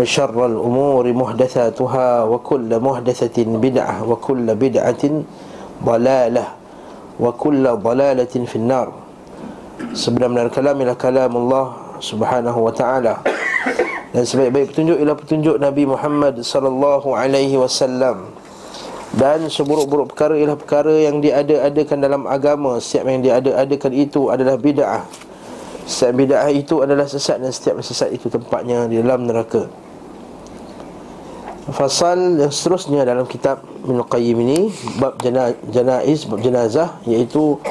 وشر الأمور محدثاتها وكل محدثة بدعة وكل بدعة ضلالة وكل ضلالة في النار Sebelum dari kalam ialah kalam Allah subhanahu wa ta'ala Dan sebaik-baik petunjuk ialah petunjuk Nabi Muhammad sallallahu alaihi wasallam Dan seburuk-buruk perkara ialah perkara yang diada-adakan dalam agama Setiap yang diada-adakan itu adalah bid'ah Setiap bid'ah itu adalah sesat dan setiap sesat itu tempatnya di dalam neraka Fasal yang seterusnya dalam kitab Ibn Qayyim ini Bab janaiz, bab jenazah Iaitu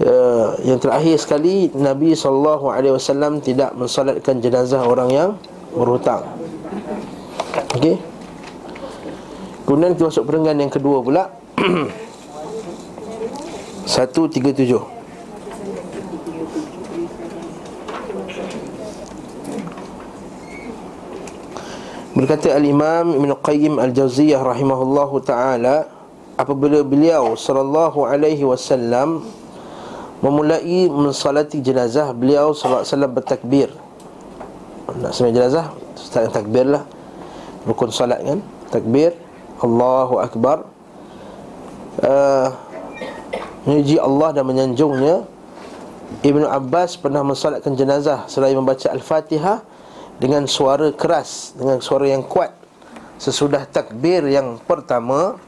uh, yang terakhir sekali Nabi SAW tidak mensalatkan jenazah orang yang berhutang. Okey? Kemudian kita masuk perenggan yang kedua pula. 137 Berkata Al-Imam Ibn Qayyim Al-Jawziyah rahimahullahu taala apabila beliau sallallahu alaihi wasallam memulai mensalati jenazah beliau sallallahu alaihi wasallam bertakbir. Nak sembahyang jenazah start dengan takbir lah. Rukun salat kan? Takbir Allahu akbar. Uh, Allah dan menyanjungnya Ibnu Abbas pernah mensalatkan jenazah selain membaca Al-Fatihah dengan suara keras dengan suara yang kuat sesudah takbir yang pertama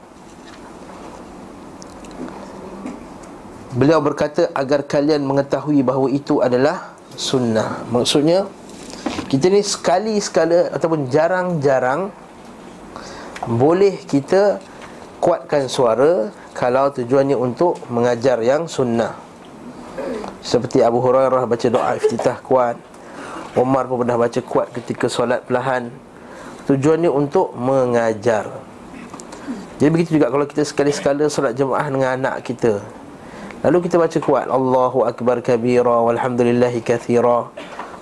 beliau berkata agar kalian mengetahui bahawa itu adalah sunnah. Maksudnya kita ni sekali sekala ataupun jarang-jarang boleh kita kuatkan suara kalau tujuannya untuk mengajar yang sunnah. Seperti Abu Hurairah baca doa iftitah kuat Umar pun pernah baca kuat ketika solat perlahan. Tujuannya untuk mengajar. Jadi begitu juga kalau kita sekali-sekala solat jemaah dengan anak kita. Lalu kita baca kuat Allahu Akbar kabira walhamdulillahi kathira.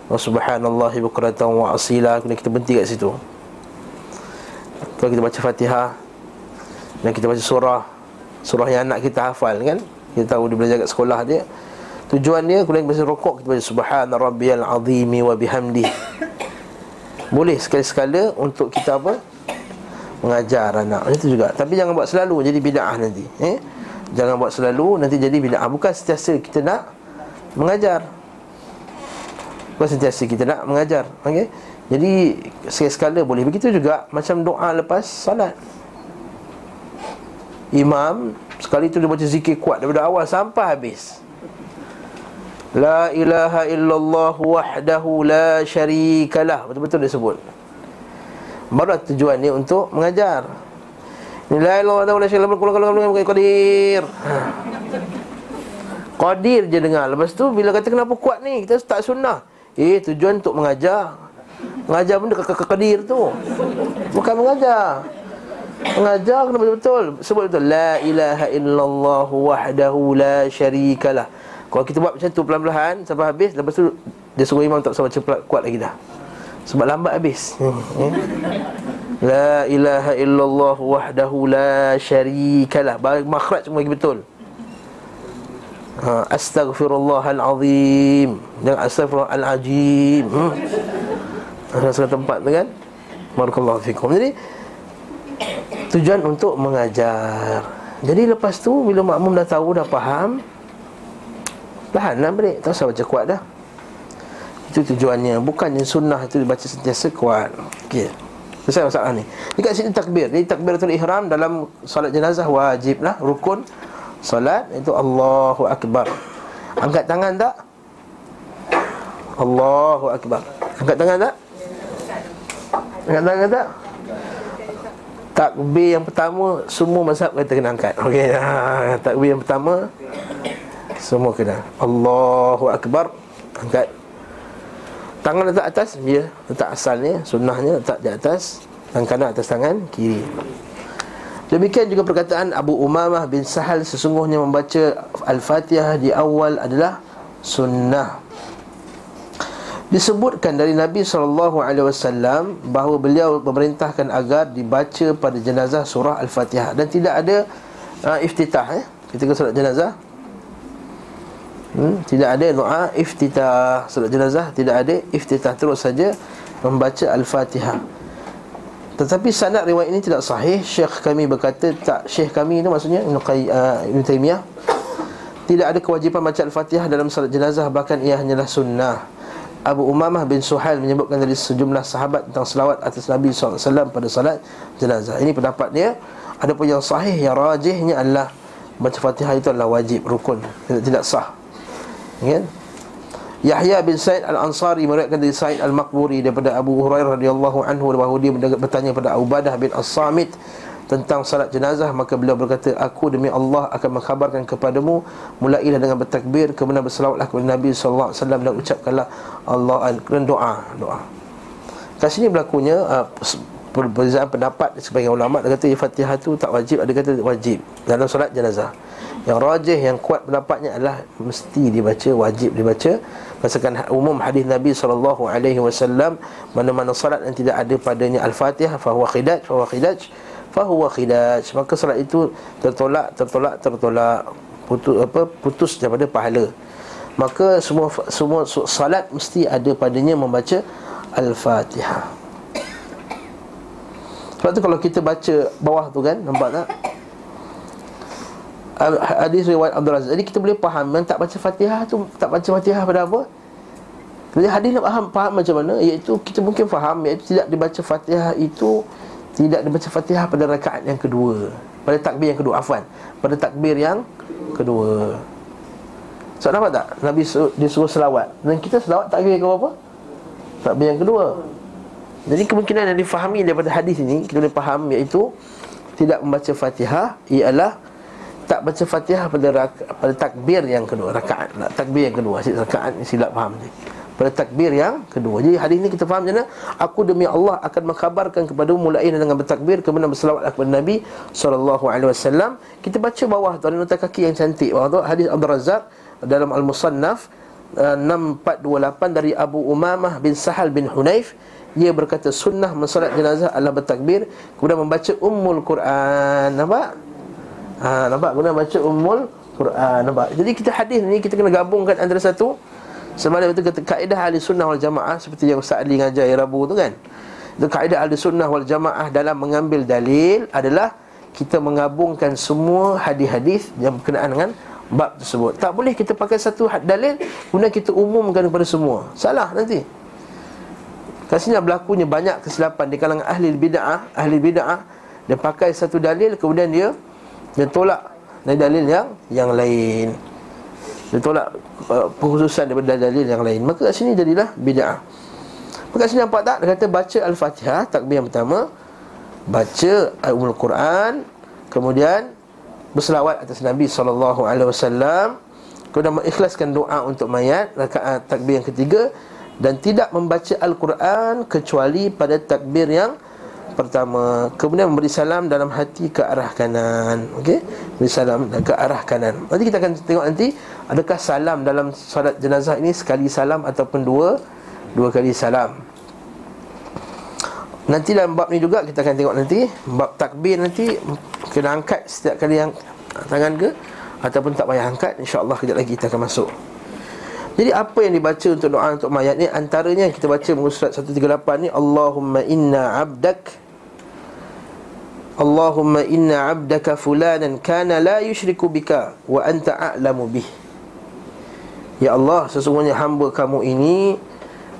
Wa subhanallahi bukratan wa asila. Kemudian kita berhenti kat situ. Kalau kita baca fatihah. Dan kita baca surah. Surah yang anak kita hafal kan? Kita tahu dia belajar kat sekolah dia Tujuan dia kemudian kita rokok kita baca subhana rabbiyal azimi wa bihamdi. Boleh sekali-sekala untuk kita apa? Mengajar anak. Itu juga. Tapi jangan buat selalu jadi bid'ah nanti. Eh? Jangan buat selalu nanti jadi bid'ah. Bukan sentiasa kita nak mengajar. Bukan sentiasa kita nak mengajar. Okey. Jadi sekali-sekala boleh begitu juga macam doa lepas salat. Imam sekali tu dia baca zikir kuat daripada awal sampai habis. La ilaha illallah wahdahu la syarikalah Betul-betul dia sebut. Baru tujuan dia untuk mengajar. La ilaha illallah la syarikalah Qadir Qadir je dengar. Lepas tu bila kata kenapa kuat ni? Kita tak sunnah. Eh tujuan untuk mengajar. Mengajar benda ke Qadir tu. Bukan mengajar. Mengajar kena betul-betul. Sebut betul. La ilaha illallah wahdahu la syarikalah kalau kita buat macam tu pelan-pelan sampai habis Lepas tu dia suruh imam tak usah baca kuat lagi dah. Sebab lambat habis. Hmm. eh? La ilaha illallah wahdahu la syarikalah Makhraj semua lagi betul. Ha, Astaghfirullahalazim Jangan astaghfirullahalazim hmm. Rasa tempat tu kan? Barakallahu fikum. Jadi Tujuan untuk mengajar. Jadi lepas tu Bila makmum dah tahu Dah faham Tahan lah balik Tak usah baca kuat dah. Itu tujuannya. Bukannya sunnah itu dibaca sentiasa kuat. Okey. Selesai masalah ni. Dekat sini takbir. Jadi takbiratul ihram dalam Salat jenazah wajib lah. Rukun. Salat Itu Allahu Akbar. Angkat tangan tak? Allahu Akbar. Angkat tangan tak? Angkat tangan tak? Takbir yang pertama Semua mazhab kata kena angkat. Okey. Takbir yang pertama Semua kena. Allahu Akbar. Angkat. Tangan letak atas Dia letak asalnya Sunnahnya letak di atas. Tangan kanan atas tangan kiri. Demikian juga perkataan Abu Umamah bin Sahal Sesungguhnya membaca Al-Fatihah di awal adalah Sunnah. Disebutkan dari Nabi SAW Bahawa beliau memerintahkan agar dibaca pada jenazah surah Al-Fatihah. Dan tidak ada uh, iftitah eh? Ketika solat jenazah hmm? Tidak ada doa iftitah Solat jenazah tidak ada iftitah Terus saja membaca Al-Fatihah Tetapi sanad riwayat ini tidak sahih Syekh kami berkata tak Syekh kami itu maksudnya uh, Ibn Taymiyah Tidak ada kewajipan baca Al-Fatihah dalam solat jenazah Bahkan ia hanyalah sunnah Abu Umamah bin Suhail menyebutkan dari sejumlah sahabat tentang selawat atas Nabi SAW pada salat jenazah. Ini pendapat dia. Ada pun yang sahih, yang rajihnya adalah baca Fatihah itu adalah wajib, rukun, tidak, tidak sah. Ya? Yahya bin Said Al-Ansari meriwayatkan dari Said Al-Maqburi daripada Abu Hurairah radhiyallahu anhu bahawa dia bertanya pada Abu bin As-Samit tentang salat jenazah maka beliau berkata aku demi Allah akan mengkhabarkan kepadamu mulailah dengan bertakbir kemudian berselawatlah kepada Nabi sallallahu alaihi wasallam dan ucapkanlah Allah dan doa doa. Kat sini berlakunya uh, perbezaan pendapat sebagai ulama ada kata Fatihah tu tak wajib ada kata wajib dalam solat jenazah. Yang rajih yang kuat pendapatnya adalah mesti dibaca wajib dibaca. Berdasarkan ha-, umum hadis Nabi sallallahu alaihi wasallam mana-mana solat yang tidak ada padanya al-Fatihah fa huwa khidaj fa huwa khidaj fahuwa khidaj. Maka solat itu tertolak tertolak tertolak. Putus apa putus daripada pahala. Maka semua semua solat mesti ada padanya membaca al-fatihah. Sebab tu kalau kita baca bawah tu kan nampak tak hadis riwayat Abdul Aziz jadi kita boleh faham yang tak baca fatihah tu tak baca fatihah pada apa? Jadi hadis nak faham, faham macam mana? Iaitu kita mungkin faham iaitu tidak dibaca fatihah itu tidak dibaca Fatihah pada rakaat yang kedua. Pada takbir yang kedua afwan. Pada takbir yang kedua. So nampak tak? Nabi suruh, dia suruh selawat. Dan kita selawat takbir ke apa? Takbir yang kedua. Jadi kemungkinan yang difahami daripada hadis ini kita boleh faham iaitu tidak membaca Fatihah ialah tak baca Fatihah pada raka, pada takbir yang kedua rakaat. Takbir yang kedua rakaat silap faham ni pada takbir yang kedua. Jadi hari ini kita faham macam Aku demi Allah akan mengkhabarkan kepada mulai dengan bertakbir kemudian berselawat kepada Nabi sallallahu alaihi wasallam. Kita baca bawah tu ada nota kaki yang cantik. Bawah tu hadis Abdul Razzaq dalam Al-Musannaf 6428 uh, dari Abu Umamah bin Sahal bin Hunayf. Ia berkata sunnah mensolat jenazah adalah bertakbir kemudian membaca ummul Quran. Nampak ha nampak? Kemudian baca ummul Quran nampak? Jadi kita hadis ni kita kena gabungkan antara satu Sebenarnya itu kata kaedah ahli sunnah wal jamaah Seperti yang Ustaz Ali ngajar hari Rabu tu kan. Itu kaedah ahli sunnah wal jamaah Dalam mengambil dalil adalah Kita menggabungkan semua hadis-hadis Yang berkenaan dengan bab tersebut. Tak boleh kita pakai satu dalil Kemudian kita umumkan kepada semua. Salah nanti. Kasihnya berlakunya banyak kesilapan Di kalangan ahli bid'ah Ahli bid'ah Dia pakai satu dalil Kemudian dia Dia tolak dari dalil yang yang lain. Dia tolak uh, Pengkhususan daripada dalil yang lain. Maka kat sini jadilah bid'ah. Maka kat sini nampak tak? Dia kata baca Al-Fatihah Takbir yang pertama. Baca Al-Umul Quran. Kemudian Berselawat atas Nabi SAW Kemudian mengikhlaskan doa untuk mayat Rakaat takbir yang ketiga. Dan tidak membaca Al-Quran Kecuali pada takbir yang pertama kemudian memberi salam dalam hati ke arah kanan okey? Beri salam ke arah kanan. Nanti kita akan tengok nanti adakah salam dalam solat jenazah ini sekali salam ataupun dua dua kali salam. Nanti dalam bab ni juga kita akan tengok nanti bab takbir nanti kena angkat setiap kali yang tangan ke ataupun tak payah angkat insyaallah kejap lagi kita akan masuk. Jadi apa yang dibaca untuk doa untuk mayat ni? Antaranya kita baca muka surat 138 ni Allahumma inna abdak Allahumma inna abdaka fulanan kana la yushriku bika wa anta a'lamu bih. Ya Allah sesungguhnya hamba kamu ini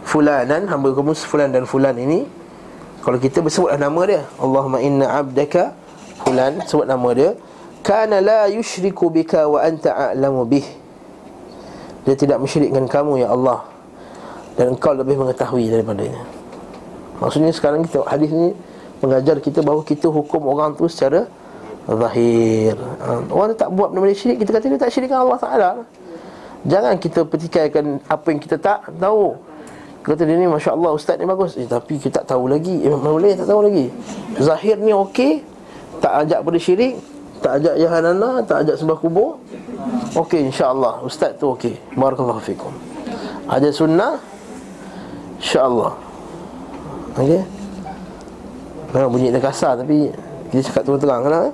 fulanan hamba kamu fulan dan fulan ini kalau kita bersebutlah nama dia. Allahumma inna abdaka fulan sebut nama dia. Kana la yushriku bika wa anta a'lamu bih. Dia tidak mensyirikkan kamu ya Allah. Dan engkau lebih mengetahui daripadanya. Maksudnya sekarang kita hadis ni mengajar kita bahawa kita hukum orang tu secara zahir. Ha, orang tak buat benda syirik, kita kata dia tak syirik dengan Allah Taala. Jangan kita pertikaikan apa yang kita tak tahu. Kata dia ni Masya Allah Ustaz ni bagus. Eh, Tapi kita tak tahu lagi. Eh boleh tak tahu lagi. Zahir ni okey Tak ajak pada syirik Tak ajak Yahanana Tak ajak sembah kubur Okey insyaAllah. Ustaz tu okey. Barakallahu fikum. Ada sunnah? InsyaAllah. Okey Memang bunyi dia kasar Tapi Kita cakap terang-terang kan?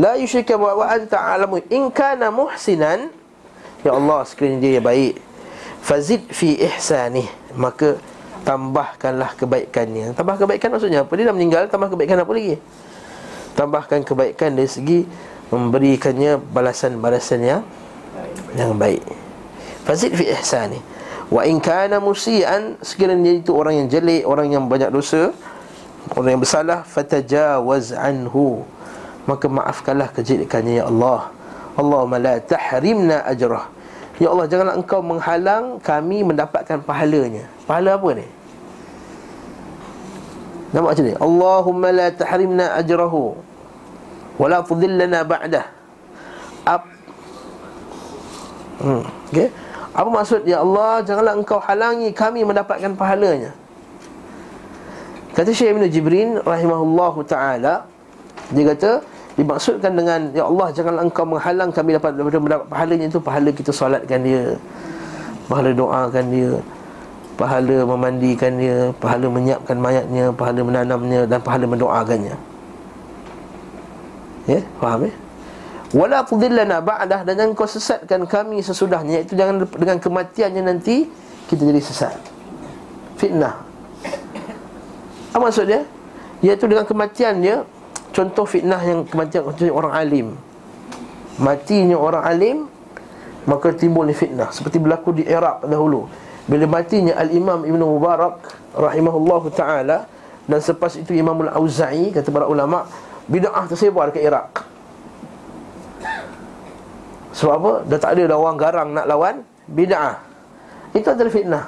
La yushrika wa anta alamu In kana muhsinan Ya Allah sekiranya dia baik Fazid fi ihsanih Maka tambahkanlah kebaikannya Tambah kebaikan maksudnya apa? Dia dah meninggal Tambah kebaikan apa lagi? Tambahkan kebaikan dari segi Memberikannya balasan-balasan yang Yang baik Fazid fi ihsanih Wa in kana musian Sekiranya dia itu orang yang jelek Orang yang banyak dosa Orang yang bersalah Fatajawaz anhu. Maka maafkanlah kejelekannya ya Allah. Allahumma la tahrimna ajrah. Ya Allah janganlah engkau menghalang kami mendapatkan pahalanya. Pahala apa ni? Nampak macam ni? Allahumma la tahrimna ajrahu. Wa la tudillana ba'dah. Ap hmm. okay? Apa maksud? Ya Allah janganlah engkau halangi kami mendapatkan pahalanya Kata Syekh Ibn Jibrin Rahimahullahu ta'ala Dia kata Dimaksudkan dengan Ya Allah janganlah engkau menghalang kami dapat mendapat pahalanya. Itu Pahala kita solatkan dia Pahala doakan dia Pahala memandikan dia Pahala menyiapkan mayatnya Pahala menanamnya Dan pahala mendoakannya. Ya, faham ya? Wala tudillana ba'dah Dan jangan kau sesatkan kami sesudahnya Iaitu jangan dengan kematiannya nanti Kita jadi sesat. Fitnah Apa maksud dia? Iaitu dengan kematiannya Contoh fitnah yang kematian orang alim. Matinya orang alim Maka timbul fitnah. Seperti berlaku di Iraq dahulu. Bila matinya Al-Imam Ibn Mubarak Rahimahullah Ta'ala Dan selepas itu Imam Al-Auza'i Kata para ulama Bida'ah tersebar ke Iraq. Sebab apa? Dah tak ada dah orang garang nak lawan Bida'ah Itu adalah fitnah.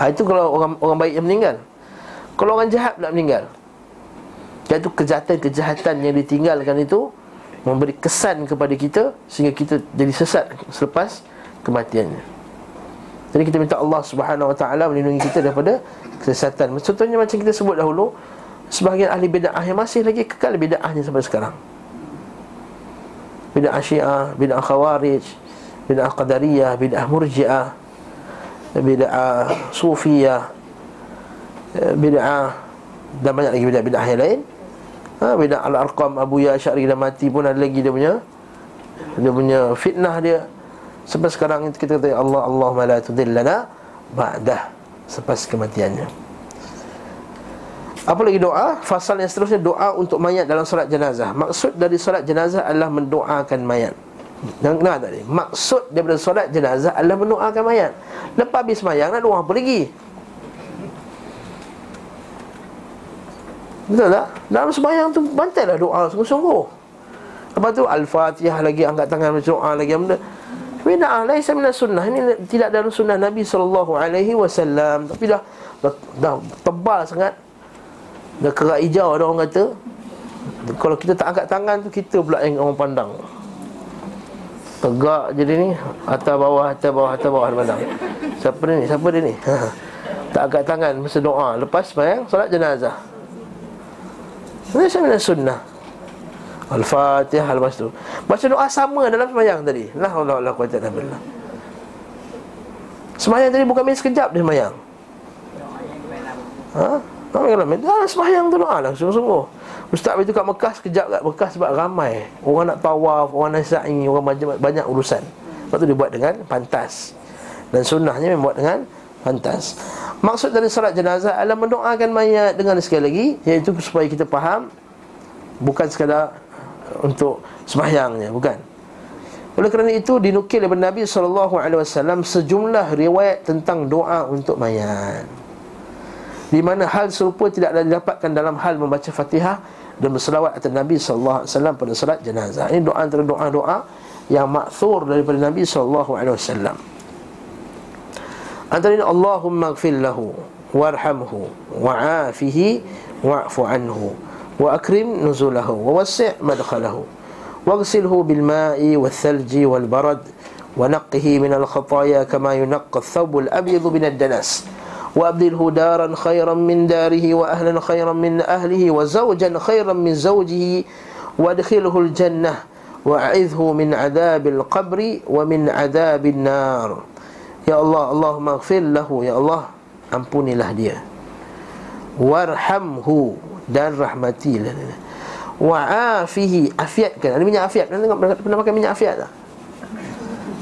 Ha, Itu kalau orang orang baik yang meninggal Kalau orang jahat pula meninggal. Iaitu kejahatan-kejahatan yang ditinggalkan itu Memberi kesan kepada kita Sehingga kita jadi sesat selepas kematiannya. Jadi kita minta Allah subhanahu wa ta'ala melindungi kita daripada kesesatan. Contohnya macam kita sebut dahulu Sebahagian ahli bida'ah yang masih lagi kekal bida'ahnya sampai sekarang. Bida'ah syiah, bida'ah khawarij Bida'ah qadariyah, bida'ah murji'ah Bida'ah sufiyah Bida'ah Dan banyak lagi bida'ah-bida'ah yang lain. Ha, Bila Al-Arqam Abu Ya Syari dah mati pun ada lagi dia punya. Dia punya fitnah dia. Sampai sekarang kita kata Allah Allahumma la tudillana Ba'dah. Selepas kematiannya. Apa lagi doa? Fasal yang seterusnya doa untuk mayat dalam solat jenazah. Maksud dari solat jenazah adalah mendoakan mayat. Jangan kenal tadi Maksud daripada solat jenazah adalah mendoakan mayat. Lepas habis mayang nak doa apa lagi? Betul tak? Dalam sembahyang tu bantailah doa sungguh-sungguh. Lepas tu Al-Fatihah lagi angkat tangan berdoa lagi benda. Bid'ah laisa min sunnah. Ini tidak dalam sunnah Nabi wasallam. Tapi dah, dah dah tebal sangat. Dah kerak hijau ada orang kata. Kalau kita tak angkat tangan tu kita pula yang orang pandang. Tegak je dia ni Atas bawah, atas bawah, atas bawah pandang Siapa ni? Siapa dia ni? tak angkat tangan masa doa Lepas semayang, solat jenazah Laisa min sunnah. Al-Fatihah lepas tu. Baca doa sama dalam sembahyang tadi. La haula wala quwwata illa billah. Sembahyang tadi bukan main sekejap dia sembahyang. Ha? Tak main main. Ah, sembahyang tu doa lah sungguh-sungguh. Ustaz itu kat Mekah sekejap kat Mekah sebab ramai. Orang nak tawaf, orang nak sa'i, orang banyak, banyak urusan. Lepas tu dia buat dengan pantas. Dan sunnahnya memang buat dengan pantas. Maksud dari salat jenazah adalah mendoakan mayat dengan sekali lagi iaitu supaya kita faham bukan sekadar untuk sembahyangnya, bukan. Oleh kerana itu dinukil oleh Nabi wasallam sejumlah riwayat tentang doa untuk mayat. Di mana hal serupa tidak didapatkan dalam hal membaca Fatihah dan berselawat atas Nabi wasallam pada salat jenazah. Ini doa antara doa-doa yang maksur daripada Nabi wasallam. Antara Allahumma gfir lahu Warhamhu Wa'afihi Wa'fu anhu Wa akrim nuzulahu Wa wasi' madkhalahu thalji wal barad Wa naqqihi minal khataya Kama yunaqqa thawbul abyadu binad danas وأبدله دارا خيرا من داره وأهلا خيرا من أهله وزوجا خيرا من زوجه وادخله الجنة وأعذه من عذاب القبر ومن عذاب النار Ya Allah, Allahumma ghafir lahu Ya Allah, ampunilah dia Warhamhu Dan rahmatilah Wa'afihi Afiatkan, ada minyak afiat Pernah tengok, pernah pakai minyak afiat tak?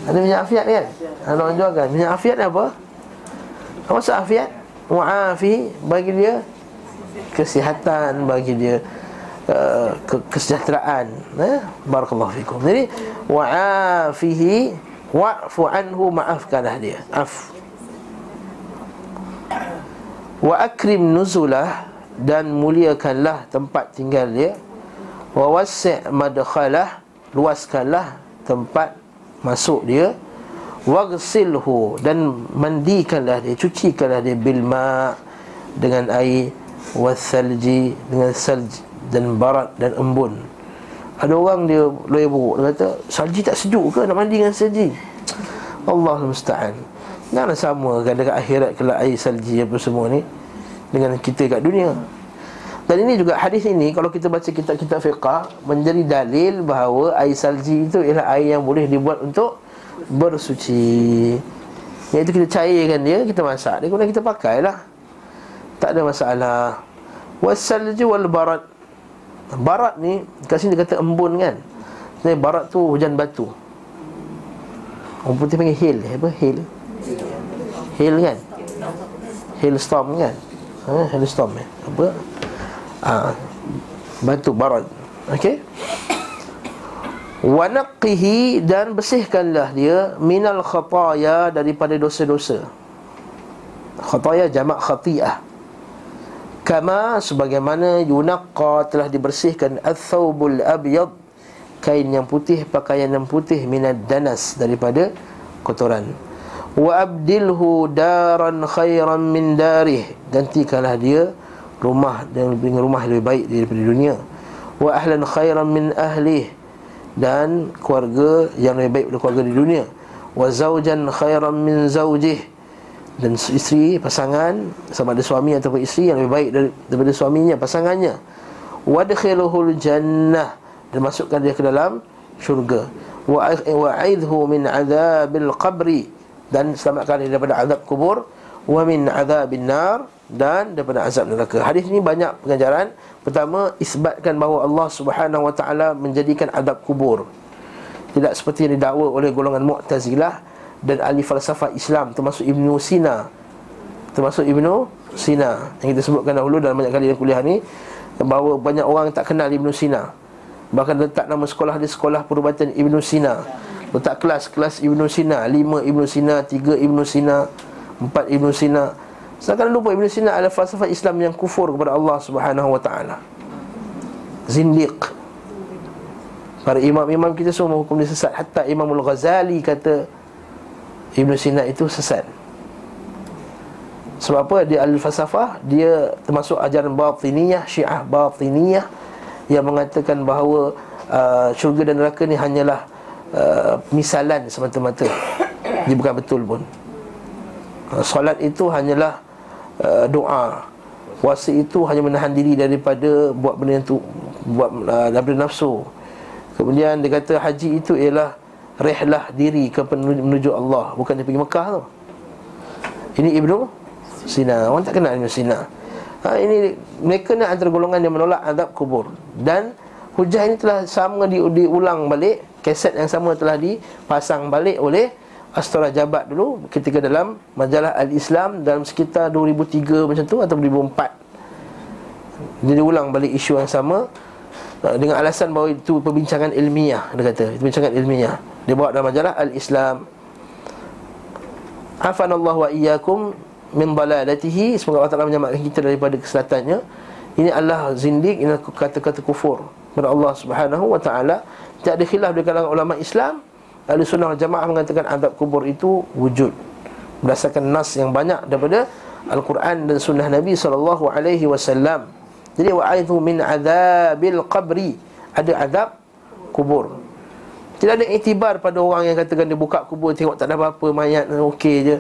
Ada minyak afiat kan? Ada orang jual kan? Minyak afiat apa? Apa maksud afiat? Wa'afihi, bagi dia Kesihatan, bagi dia uh, Kesejahteraan eh? Barakallahu fikum Jadi, wa'afihi wa'fu anhu maafkanlah dia. Af. Wa akrim nuzulah dan muliakanlah tempat tinggal dia. Wa wasi' madkhalah luaskanlah tempat masuk dia. Waghsilhu dan mandikanlah dia cucikanlah dia bil ma dengan air wasalji dengan salj dan barat dan embun ada orang dia loya buruk dia kata salji tak sejuk ke? Nak mandi dengan salji. Allah musta'an. Janganlah sama kan dekat akhirat kelak air salji apa semua ni Dengan kita kat dunia. Dan ini juga hadis ini Kalau kita baca kitab-kitab fiqah Menjadi dalil bahawa air salji itu Ialah air yang boleh dibuat untuk bersuci. Iaitu kita cairkan dia, kita masak dia Kemudian kita pakai lah Tak ada masalah. Wasalju wal barat Barat ni, kat sini dia kata embun kan Sebenarnya barat tu hujan batu Orang putih panggil hail Apa hail? Hail kan Hailstorm kan ha, Hailstorm eh? Apa ha, Batu barat Okey Wanaqihi dan bersihkanlah dia minal khataya daripada dosa-dosa. Khataya jamak khati'ah. Kama sebagaimana yunaqqa telah dibersihkan ats-tsaubul abyad kain yang putih pakaian yang putih minad danas daripada kotoran. Wa abdilhu daran khairan min darih gantikanlah dia rumah dan lebih rumah lebih baik daripada dunia. Wa ahlan khairan min ahli dan keluarga yang lebih baik daripada keluarga di dunia. Wa zaujan khairan min zaujih dan isteri pasangan sama ada suami ataupun isteri yang lebih baik daripada suaminya pasangannya wadkhiluhul jannah dan masukkan dia ke dalam syurga wa wa'idhu min adzabil qabri dan selamatkan dia daripada azab kubur wa min azabin nar dan daripada azab neraka. Hadis ini banyak pengajaran. Pertama, isbatkan bahawa Allah Subhanahu wa taala menjadikan azab kubur. Tidak seperti yang didakwa oleh golongan Mu'tazilah dan ahli falsafah Islam termasuk Ibnu Sina. Termasuk Ibnu Sina yang kita sebutkan dahulu dalam banyak kali dalam kuliah ni bahawa banyak orang tak kenal Ibnu Sina. Bahkan letak nama sekolah di sekolah perubatan Ibnu Sina. Letak kelas Kelas Ibn Sina Lima Ibn Sina Tiga Ibn Sina Empat Ibn Sina Sedangkan lupa Ibn Sina adalah falsafah Islam yang kufur kepada Allah Subhanahu Wa Taala. Zindiq Para imam-imam kita semua menghukum dia sesat Hatta Imamul Ghazali kata Ibn Sina itu sesat. Sebab apa? Dia al-falsafah Dia termasuk ajaran batiniyah Syiah batiniyah Yang mengatakan bahawa uh, Syurga dan neraka ni hanyalah Uh, misalan semata-mata. Dia bukan betul pun. Uh, Solat itu hanyalah uh, doa. Puasa itu hanya menahan diri daripada Buat benda yang tu Buat uh, daripada nafsu. Kemudian dia kata haji itu ialah Rehlah diri ke menuju Allah. Bukan dia pergi Mekah tu. Ini Ibnu Sina. Orang tak kenal Ibnu Sina. Ha, Ini mereka ni antara golongan yang menolak azab kubur. Dan hujah ini telah sama di, diulang balik. Keset yang sama telah dipasang balik oleh Astora Jabat dulu Ketika dalam majalah Al-Islam Dalam sekitar 2003 macam tu Atau 2004 Dia diulang balik isu yang sama Dengan alasan bahawa itu perbincangan ilmiah Dia kata, itu perbincangan ilmiah. Dia bawa dalam majalah Al-Islam. Afanallahu wa iyyakum Min baladatihi Semoga Allah Ta'ala menyelamatkan kita daripada keselatannya Ini adalah zindik Ini kata-kata kufur Kepada Allah Subhanahu wa ta'ala. Tak ada khilaf di kalangan ulama Islam. Ahli sunnah wal jamaah mengatakan adab kubur itu wujud. Berdasarkan nas yang banyak daripada Al-Quran dan sunnah Nabi SAW Jadi wa'aithu min azabil qabri Ada adab kubur Tidak ada iktibar pada orang yang katakan dia buka kubur Tengok tak ada apa-apa mayat okey je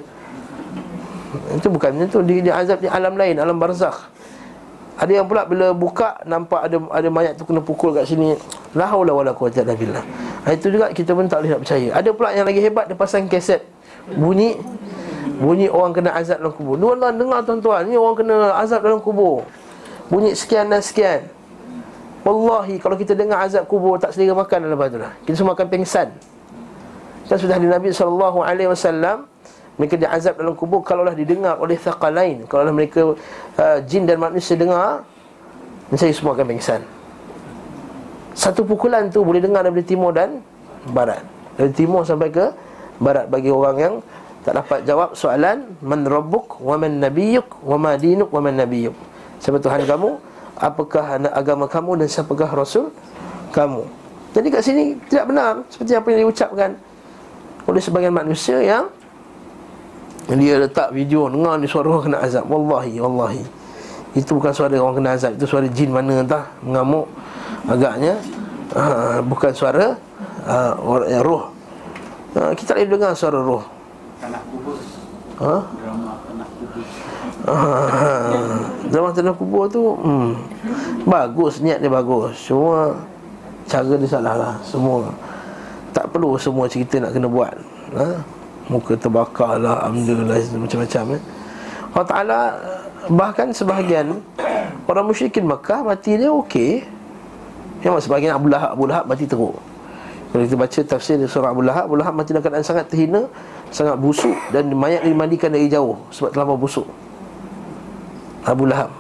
Itu bukan itu di, di azab di alam lain, alam barzakh. Ada yang pula bila buka nampak ada ada mayat tu kena pukul kat sini. La haula wala quwwata illa. Ha, itu juga kita pun tak boleh nak percaya. Ada pula yang lagi hebat dia pasang kaset bunyi bunyi orang kena azab dalam kubur. Orang dengar tuan-tuan, ni orang kena azab dalam kubur. Bunyi sekian dan sekian. Wallahi kalau kita dengar azab kubur tak selera makan dalam lah. Kita semua akan pengsan. Kan sudah di Nabi wasallam mereka diazab dalam kubur kalaulah didengar oleh thaqalain, kalaulah mereka uh, jin dan manusia dengar, saya semua akan pengsan. Satu pukulan tu boleh dengar dari timur dan barat. Dari timur sampai ke barat bagi orang yang tak dapat jawab soalan man rabbuk wa man nabiyyuk wa ma dinuk wa man nabiyyuk. Siapa Tuhan kamu? apakah agama kamu dan siapakah rasul kamu. Jadi kat sini tidak benar seperti apa yang diucapkan oleh sebagian manusia yang dia letak video dengar ni suara orang kena azab. Wallahi, wallahi. Itu bukan suara orang kena azab, itu suara jin mana entah mengamuk agaknya uh, bukan suara uh, roh. Uh, kita tak boleh dengar suara roh. Tanah kubur. Ha? Drama. Zaman tanah kubur tu hmm, Bagus, niat dia bagus. Cuma Cara dia salah lah Semua. Tak perlu semua cerita nak kena buat ha? Muka terbakar lah Alhamdulillah Macam-macam eh. Allah Ta'ala Bahkan sebahagian Orang musyrikin Mekah Mati dia okey. Yang sebahagian Abu Lahab Abu Lahab mati teruk. Kalau kita baca tafsir surah Abu Lahab Abu Lahab mati dalam keadaan sangat terhina Sangat busuk Dan mayat dimandikan dari jauh Sebab terlalu busuk Abu Lahab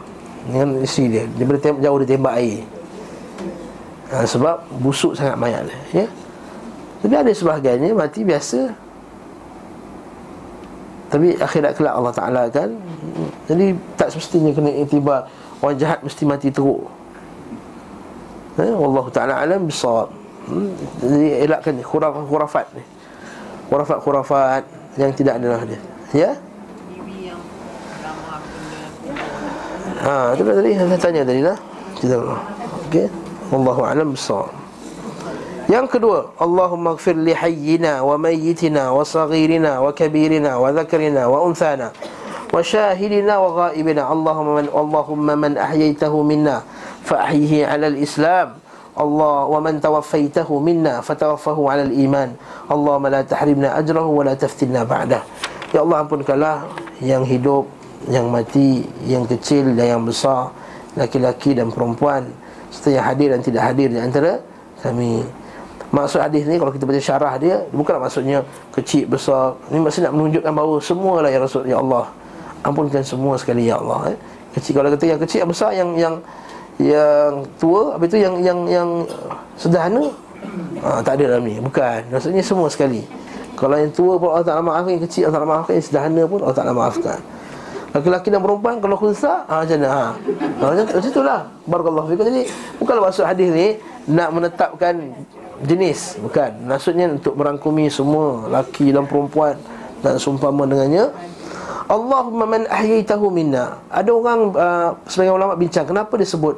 dengan isteri dia. Boleh tembak jauh dia tembak air. Ha, sebab busuk sangat mayat dia ya. Tapi ada sebahagiannya mati biasa. Tapi akhirat kelak Allah Ta'ala kan Jadi tak semestinya kena iktibar. Orang jahat mesti mati teruk. Eh, Allah Ta'ala alam besar hmm? Jadi elakkan khurafat-khurafat ni Khurafat-khurafat Yang tidak ada lah dia Ya Ha, tu tadi saya tanya tadi lah. Kita okey. Wallahu a'lam bissawab. Yang kedua, Allahumma ighfir li hayyina wa mayyitina wa saghirina wa kabirina wa dhakrina wa unthana wa shahidina wa ghaibina. Allahumma man Allahumma man ahyaytahu minna fa ahyihi 'ala al-islam. Allah wa man tawaffaytahu minna fatawaffahu 'ala al-iman. Allahumma la tahrimna ajrahu wa la taftinna ba'dah. Ya Allah ampunkanlah yang hidup yang mati, yang kecil dan yang besar, laki-laki dan perempuan, serta yang hadir dan tidak hadir di antara kami. Maksud hadis ni kalau kita baca syarah dia bukanlah maksudnya kecil besar. Ini maksudnya nak menunjukkan bahawa semualah ya Rasul ya Allah. Ampunkan semua sekali ya Allah. Eh. Kecil kalau kata yang kecil yang besar yang yang yang tua habis itu yang yang yang sederhana ha, tak ada dalam ni. Bukan. Maksudnya semua sekali. Kalau yang tua pun Allah Taala maafkan, yang kecil Allah Taala maafkan, yang sederhana pun Allah Taala maafkan. Laki-laki dan perempuan kalau khunsa ha, macam mana? Ha. ha macam, macam itulah barakallahu fikum. Jadi bukanlah maksud hadis ni nak menetapkan jenis. Bukan. Maksudnya untuk merangkumi semua laki dan perempuan dan seumpama dengannya. Allahumma man ahyaitahu minna. Ada orang uh, sebagian ulama bincang kenapa dia sebut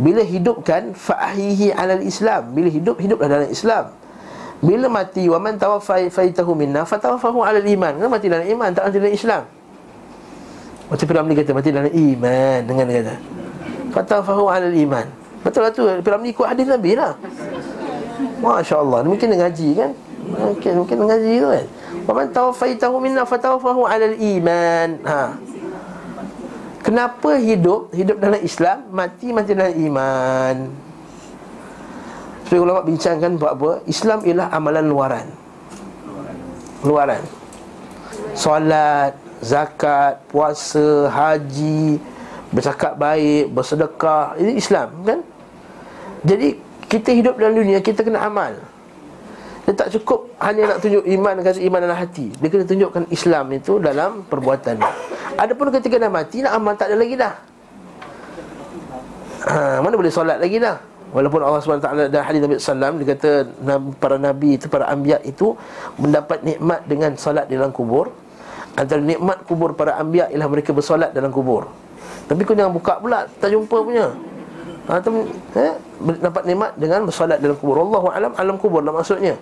bila hidupkan fa'ahihi alal islam? Bila hidup hiduplah dalam Islam. Bila mati wa man tawaffaitahu minna fatawaffahu alal iman. Kenapa mati dalam iman? Tak mati dalam Islam macam Piramli kata mati dalam iman dengan dia kata. Fatafahu alal iman. Betul lah tu Piramli ikut hadis Nabi lah. Masya-Allah. Mungkin dia ngaji kan? Mungkin mungkin dia ngaji tu kan. Wa man tawaffaitahu minna fatawafahu alal iman. Ha. Kenapa hidup hidup dalam Islam, mati mati dalam iman? Sebagai ulama bincangkan buat apa? Islam ialah amalan luaran. Luaran. Solat, zakat, puasa, haji, bercakap baik, bersedekah, ini Islam kan? Jadi kita hidup dalam dunia kita kena amal. Dia tak cukup hanya nak tunjuk iman kata iman dalam hati. Dia kena tunjukkan Islam itu dalam perbuatan. Adapun ketika dah mati nak amal tak ada lagi dah. Ha, mana boleh solat lagi dah? Walaupun Allah SWT dan hadis Nabi SAW Dia kata para Nabi itu, para Ambiya itu Mendapat nikmat dengan solat di dalam kubur Antara nikmat kubur para anbiya ialah mereka bersolat dalam kubur. Tapi kau jangan buka pula, tak jumpa punya. Ha, tu, eh, dapat nikmat dengan bersolat dalam kubur. Allahu alam alam kubur lah maksudnya.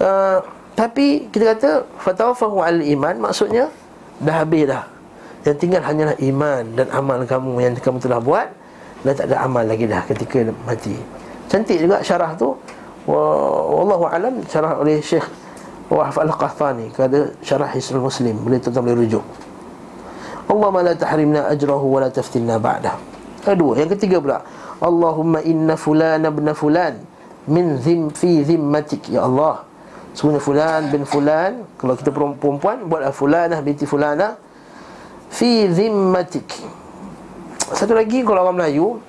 Uh, tapi kita kata fatawafahu al iman maksudnya dah habis dah Yang tinggal hanyalah iman dan amal kamu Yang kamu telah buat Dan tak ada amal lagi dah ketika mati Cantik juga syarah tu Wallahu alam syarah oleh Syekh Wahf Al-Qahtani Kata syarah Hisrul Muslim. Boleh tuan boleh rujuk. Allahumma la tahrimna ajrahu wa la taftinna ba'dah. Kedua, yang ketiga pula Allahumma inna fulana ibn fulan Min zim fi zimmatik Ya Allah. Sebenarnya fulan bin fulan Kalau kita perempuan Buatlah fulanah binti fulanah Fi zimmatik. Satu lagi kalau orang Melayu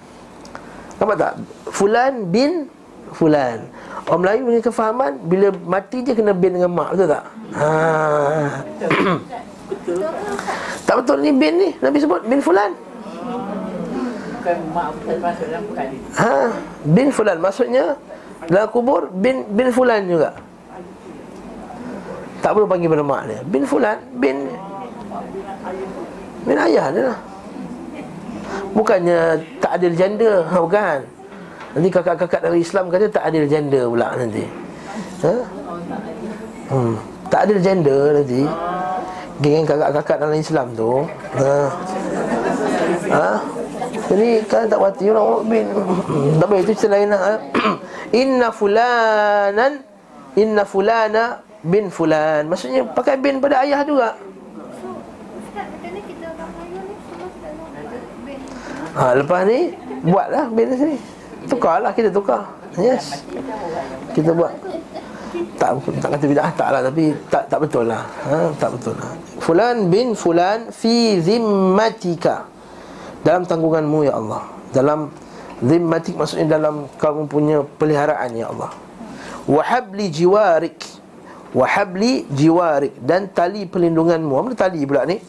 Nampak tak? Fulan bin fulan Orang Melayu punya kefahaman Bila mati dia kena bin dengan mak Betul tak? Ha. tak betul ni bin ni Nabi sebut bin fulan Bukan mak masuk dalam Ha, bin fulan maksudnya dalam kubur bin bin fulan juga. Tak perlu panggil pada mak dia. Bin fulan, bin bin ayah dia lah. Bukannya tak adil janda, ha, bukan. Nanti kakak-kakak dari Islam kata tak adil janda pula nanti. Ha? Hmm. Tak adil janda nanti. Geng kakak-kakak dalam Islam tu. Ha. Ha? Jadi kan tak mati orang bin. Tak boleh itu cerita lain lah. Inna fulanan Inna fulana bin fulan Maksudnya pakai bin pada ayah juga Ha, lepas ni Buatlah bin sini Tukarlah kita tukar. Yes. Kita buat. Tak tak kata bidah tak lah tapi tak tak betul lah. Ha, tak betul lah. Fulan bin fulan fi zimmatika. Dalam tanggunganmu ya Allah. Dalam Zimmatik maksudnya dalam kamu punya peliharaan ya Allah. Wahabli jiwarik. Wahabli jiwarik. Dan tali pelindunganmu. Apa tali pula ni?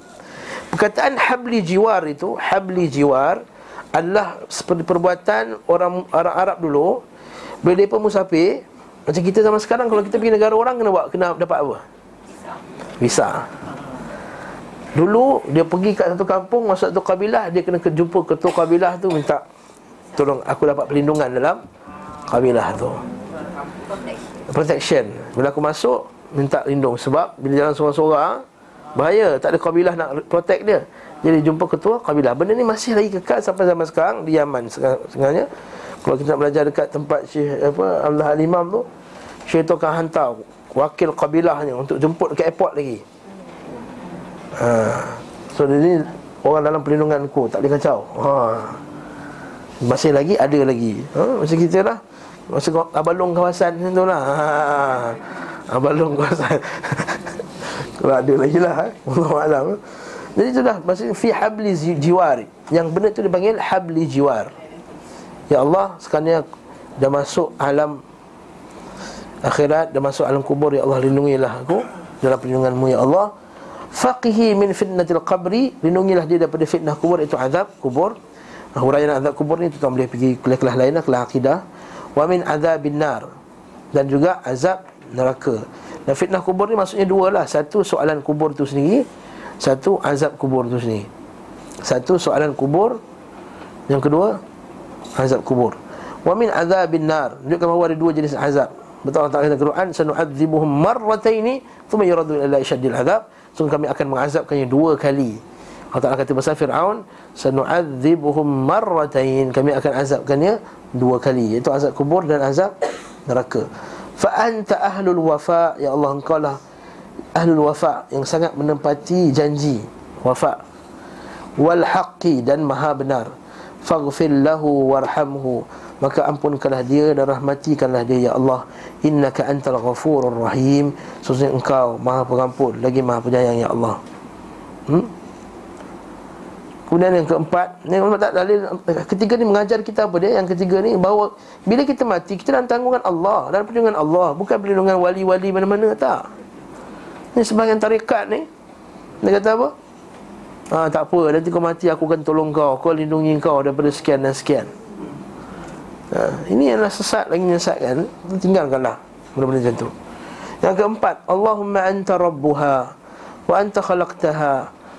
Perkataan habli jiwar itu Habli jiwar Adalah seperti perbuatan orang orang Arab dulu Bila mereka musafir Macam kita zaman sekarang Kalau kita pergi negara orang Kena buat kena dapat apa? Visa. Dulu dia pergi kat satu kampung Masuk satu kabilah Dia kena jumpa ketua kabilah tu Minta tolong aku dapat perlindungan dalam kabilah tu. Protection. Bila aku masuk minta lindung. Sebab bila jalan seorang-seorang bahaya. Tak ada kabilah nak protect dia jadi jumpa ketua kabilah benda ni masih lagi kekal sampai zaman sekarang di Yaman sebenarnya kalau kita nak belajar dekat tempat Syekh apa Allah Al-Imam tu Syekh tu akan hantar wakil kabilahnya untuk jemput dekat airport lagi ha. so ini orang dalam perlindunganku tak boleh kacau ha. Masih lagi ada lagi ha? Macam kita lah Masa abalong kawasan macam tu lah ha. Kawasan Kalau ada lagi lah eh? Allah Alam Jadi tu dah Maksudnya fi habli jiwar Yang benda tu dipanggil habli jiwar Ya Allah Sekarang dah masuk alam Akhirat Dah masuk alam kubur Ya Allah lindungilah aku Dalam perlindunganmu Ya Allah Faqihi min fitnatil qabri Lindungilah dia daripada fitnah kubur Itu azab kubur Huraian azab kubur ni tuan boleh pergi kelas-kelas lain lah, kelas akidah. Wa min azabin nar. Dan juga azab neraka. Dan fitnah kubur ni maksudnya dua lah. Satu soalan kubur tu sendiri. Satu azab kubur tu sendiri. Satu soalan kubur. Yang kedua azab kubur. Wa min azabin nar. Menunjukkan bahawa ada dua jenis azab. Betul Allah Ta'ala kata Quran Sanu'adzibuhum marrataini Thumma yuradu ila isyaddil azab Sungguh kami akan mengazabkannya dua kali Allah Ta'ala kata pasal Fir'aun Sanu'adzibuhum marratain Kami akan azabkannya dua kali Iaitu azab kubur dan azab neraka Fa'anta ahlul wafa Ya Allah engkau lah Ahlul wafa yang sangat menempati janji Wafa. Wal haqqi dan maha benar. Faghfir lahu warhamhu. Maka ampunkanlah dia dan rahmatikanlah dia Ya Allah. Innaka antal ghafurur rahim. Sesuai engkau maha pengampun Lagi maha penyayang Ya Allah. Hmm? Kemudian yang keempat Ni tak dalil Ketiga ni mengajar kita apa dia? Yang ketiga ni bahawa Bila kita mati Kita dalam tanggungan Allah Dalam perlindungan Allah. Bukan perlindungan wali-wali mana-mana Tak Ni sebagian tarikat ni. Dia kata apa? Ha, Tak apa. Nanti kau mati aku akan tolong kau. Kau lindungi kau daripada sekian dan sekian. Ha, Ini adalah sesat lagi menyesatkan Tinggalkanlah Benda-benda macam tu. Yang keempat Allahumma anta rabbuha Wa anta khalaqtaha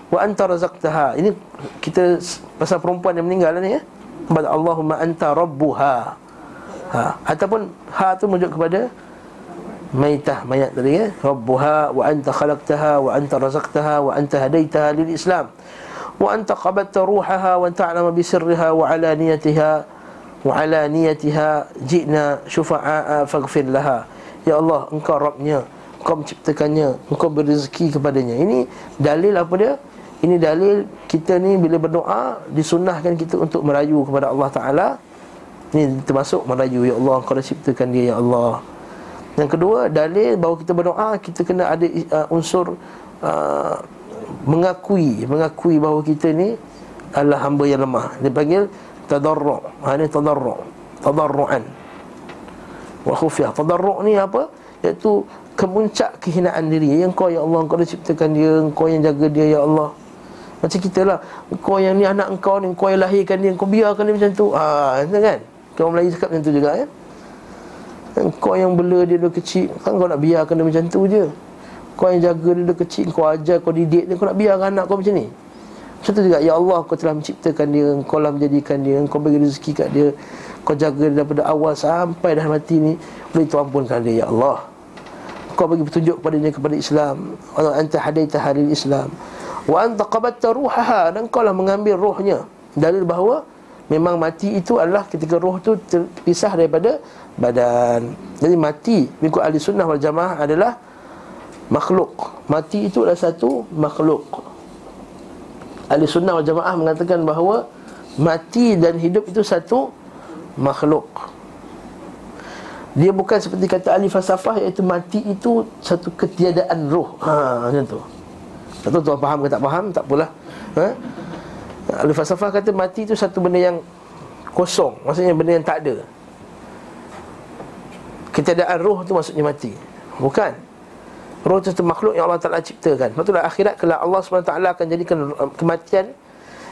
wa anta razaqtaha. Ini kita pasal perempuan yang meninggal ni ya. Allahumma anta rabbuha. Ha ataupun ha tu merujuk kepada maitah mayat tadi ya. Rabbuha wa anta khalaqtaha wa anta razaqtaha wa anta hadaitaha lil islam wa anta qabatta ruhaha wa ta'lamu bi sirriha wa alaniyatiha wa alaniyatiha ji'na syufa'a faghfir laha. Ya Allah engkau rabbnya engkau menciptakannya engkau beri rezeki kepadanya. Ini dalil apa dia? Ini dalil kita ni bila berdoa disunahkan kita untuk merayu kepada Allah taala. Ini termasuk merayu ya Allah engkau ciptakan dia ya Allah yang kedua dalil bahawa kita berdoa kita kena ada uh, unsur uh, mengakui mengakui bahawa kita ni adalah hamba yang lemah. Dia panggil tadarru'. Ha ni tadarru'. Tadarru'an. Wa khufiyah. Tadarru' ni apa? Iaitu kemuncak kehinaan diri. Yang kau ya Allah kau dah ciptakan dia, kau yang jaga dia ya Allah. Macam kita lah Kau yang ni anak kau ni Kau yang lahirkan dia Kau biarkan dia macam tu Haa kan Kau Melayu cakap macam tu juga ya kau yang bela dia dari kecil. Kan kau nak biarkan dia macam tu je. Kau yang jaga dia dari kecil Kau ajar, kau didik dia Kau nak biarkan anak kau macam ni. Macam tu juga Ya Allah kau telah menciptakan dia Kau telah menjadikan dia Kau bagi rezeki kat dia. Kau jaga dia daripada awal sampai dah mati ni. Boleh tu ampunkan dia Ya Allah. Kau bagi petunjuk kepada dia kepada Islam. Allah anta hadaita halil Islam. Wa anta qabatta ruhaha. Dan kau lah mengambil rohnya. Dalil bahawa Memang mati itu adalah ketika roh tu terpisah daripada badan. Jadi mati mengikut ahli sunnah wal jamaah adalah makhluk. Mati itu adalah satu makhluk. Ahli sunnah wal jamaah mengatakan bahawa mati dan hidup itu satu makhluk. Dia bukan seperti kata ahli falsafah iaitu mati itu satu ketiadaan roh. Ha macam tu. Tak tahu tuan faham ke tak faham, tak apalah. Ha? Ahli falsafah kata mati itu satu benda yang kosong Maksudnya benda yang tak ada Ketiadaan roh tu maksudnya mati. Bukan. Roh satu makhluk yang Allah Ta'ala ciptakan. Lepas itulah akhirat Kalau Allah SWT akan jadikan kematian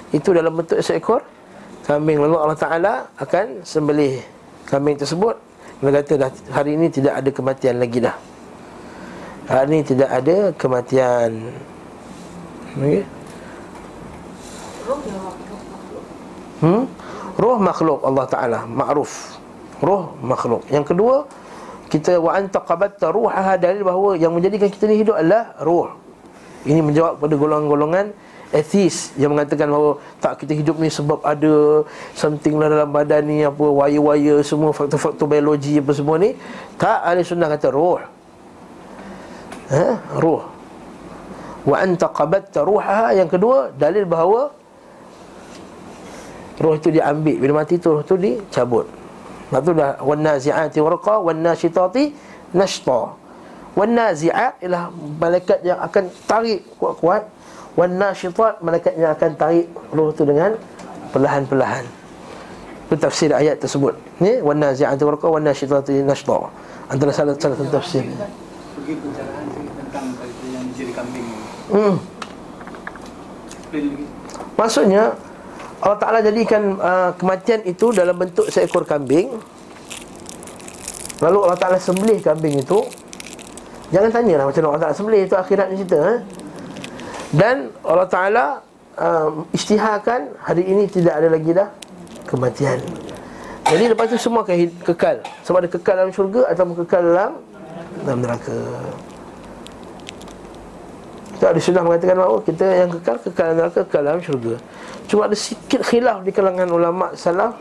Itu dalam bentuk seekor Kambing. Lalu Allah Ta'ala akan sembelih Kambing tersebut. Dia kata dah, hari ini tidak ada kematian lagi dah. Hari ini tidak ada kematian. Okay Hmm? Roh makhluk Allah Ta'ala. Ma'ruf. Roh makhluk. Yang kedua Kita wa anta qabatta ruhaha dalil bahawa Yang menjadikan kita ni hidup adalah roh Ini menjawab pada golongan-golongan Atheist yang mengatakan bahawa Tak kita hidup ni sebab ada Something lah dalam badan ni Apa wire-wire semua Faktor-faktor biologi apa semua ni. Tak ahli sunnah kata roh ha? Roh Wa anta qabatta ruhaha Yang kedua dalil bahawa roh itu diambil. Bila mati tu roh tu dicabut Lepas tu dah wan nazi'ati warqa wan nasyitati nashta. Wan nazi'at ialah malaikat yang akan tarik kuat-kuat. Wan nasyitat malaikat yang akan tarik roh tu dengan perlahan-perlahan. Itu tafsir ayat tersebut. Ni wan nazi'ati warqa wan nasyitati nashta. Antara salah salah satu tafsir. Pergi pencerahan tentang yang jadi kambing. Hmm. Maksudnya Allah Ta'ala jadikan uh, kematian itu dalam bentuk seekor kambing. Lalu Allah Ta'ala sembelih kambing itu. Jangan tanyalah macam mana Allah Ta'ala sembelih itu akhirat cerita eh? Dan Allah Ta'ala uh, isytiharkan hari ini tidak ada lagi dah kematian. Jadi lepas itu semua akan kekal. Sama ada kekal dalam syurga atau kekal dalam dalam neraka. Itu ada sudah mengatakan bahawa kita yang kekal, kekal dalam neraka, kekal dalam syurga Cuma ada sikit khilaf di kalangan ulama salaf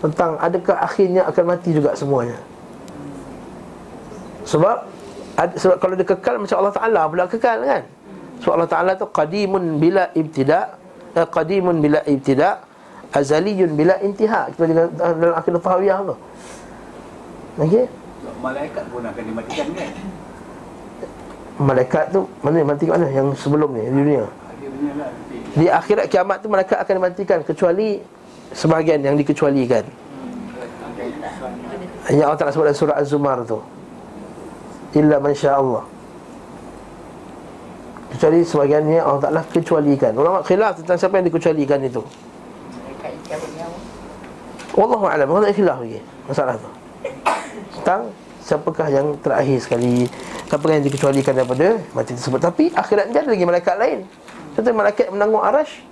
tentang adakah akhirnya akan mati juga semuanya. Sebab sebab kalau dia kekal macam Allah Taala pula kekal kan. Sebab Allah Taala tu qadimun bila ibtida, eh, qadimun bila ibtida, azaliyun bila intiha. Kita dalam, dalam akidah tahawiyah tu. Okey. Malaikat pun akan dimatikan kan? Malaikat tu mana mati mana yang sebelum ni di dunia? Akhirnya lah di akhirat kiamat tu mereka akan dimatikan kecuali sebahagian yang dikecualikan. Hanya Allah Ta'ala sebut dalam surah Az-Zumar tu. Illa man Allah. Kecuali sebahagiannya Allah Ta'ala kecualikan. Ulama khilaf tentang siapa yang dikecualikan itu. Wallahu a'lam. Ada khilaf lagi masalah tu. Tentang siapakah yang terakhir sekali siapakah yang dikecualikan daripada mati tersebut. Tapi akhirat dia ada lagi malaikat lain. Kata malaikat menanggung arash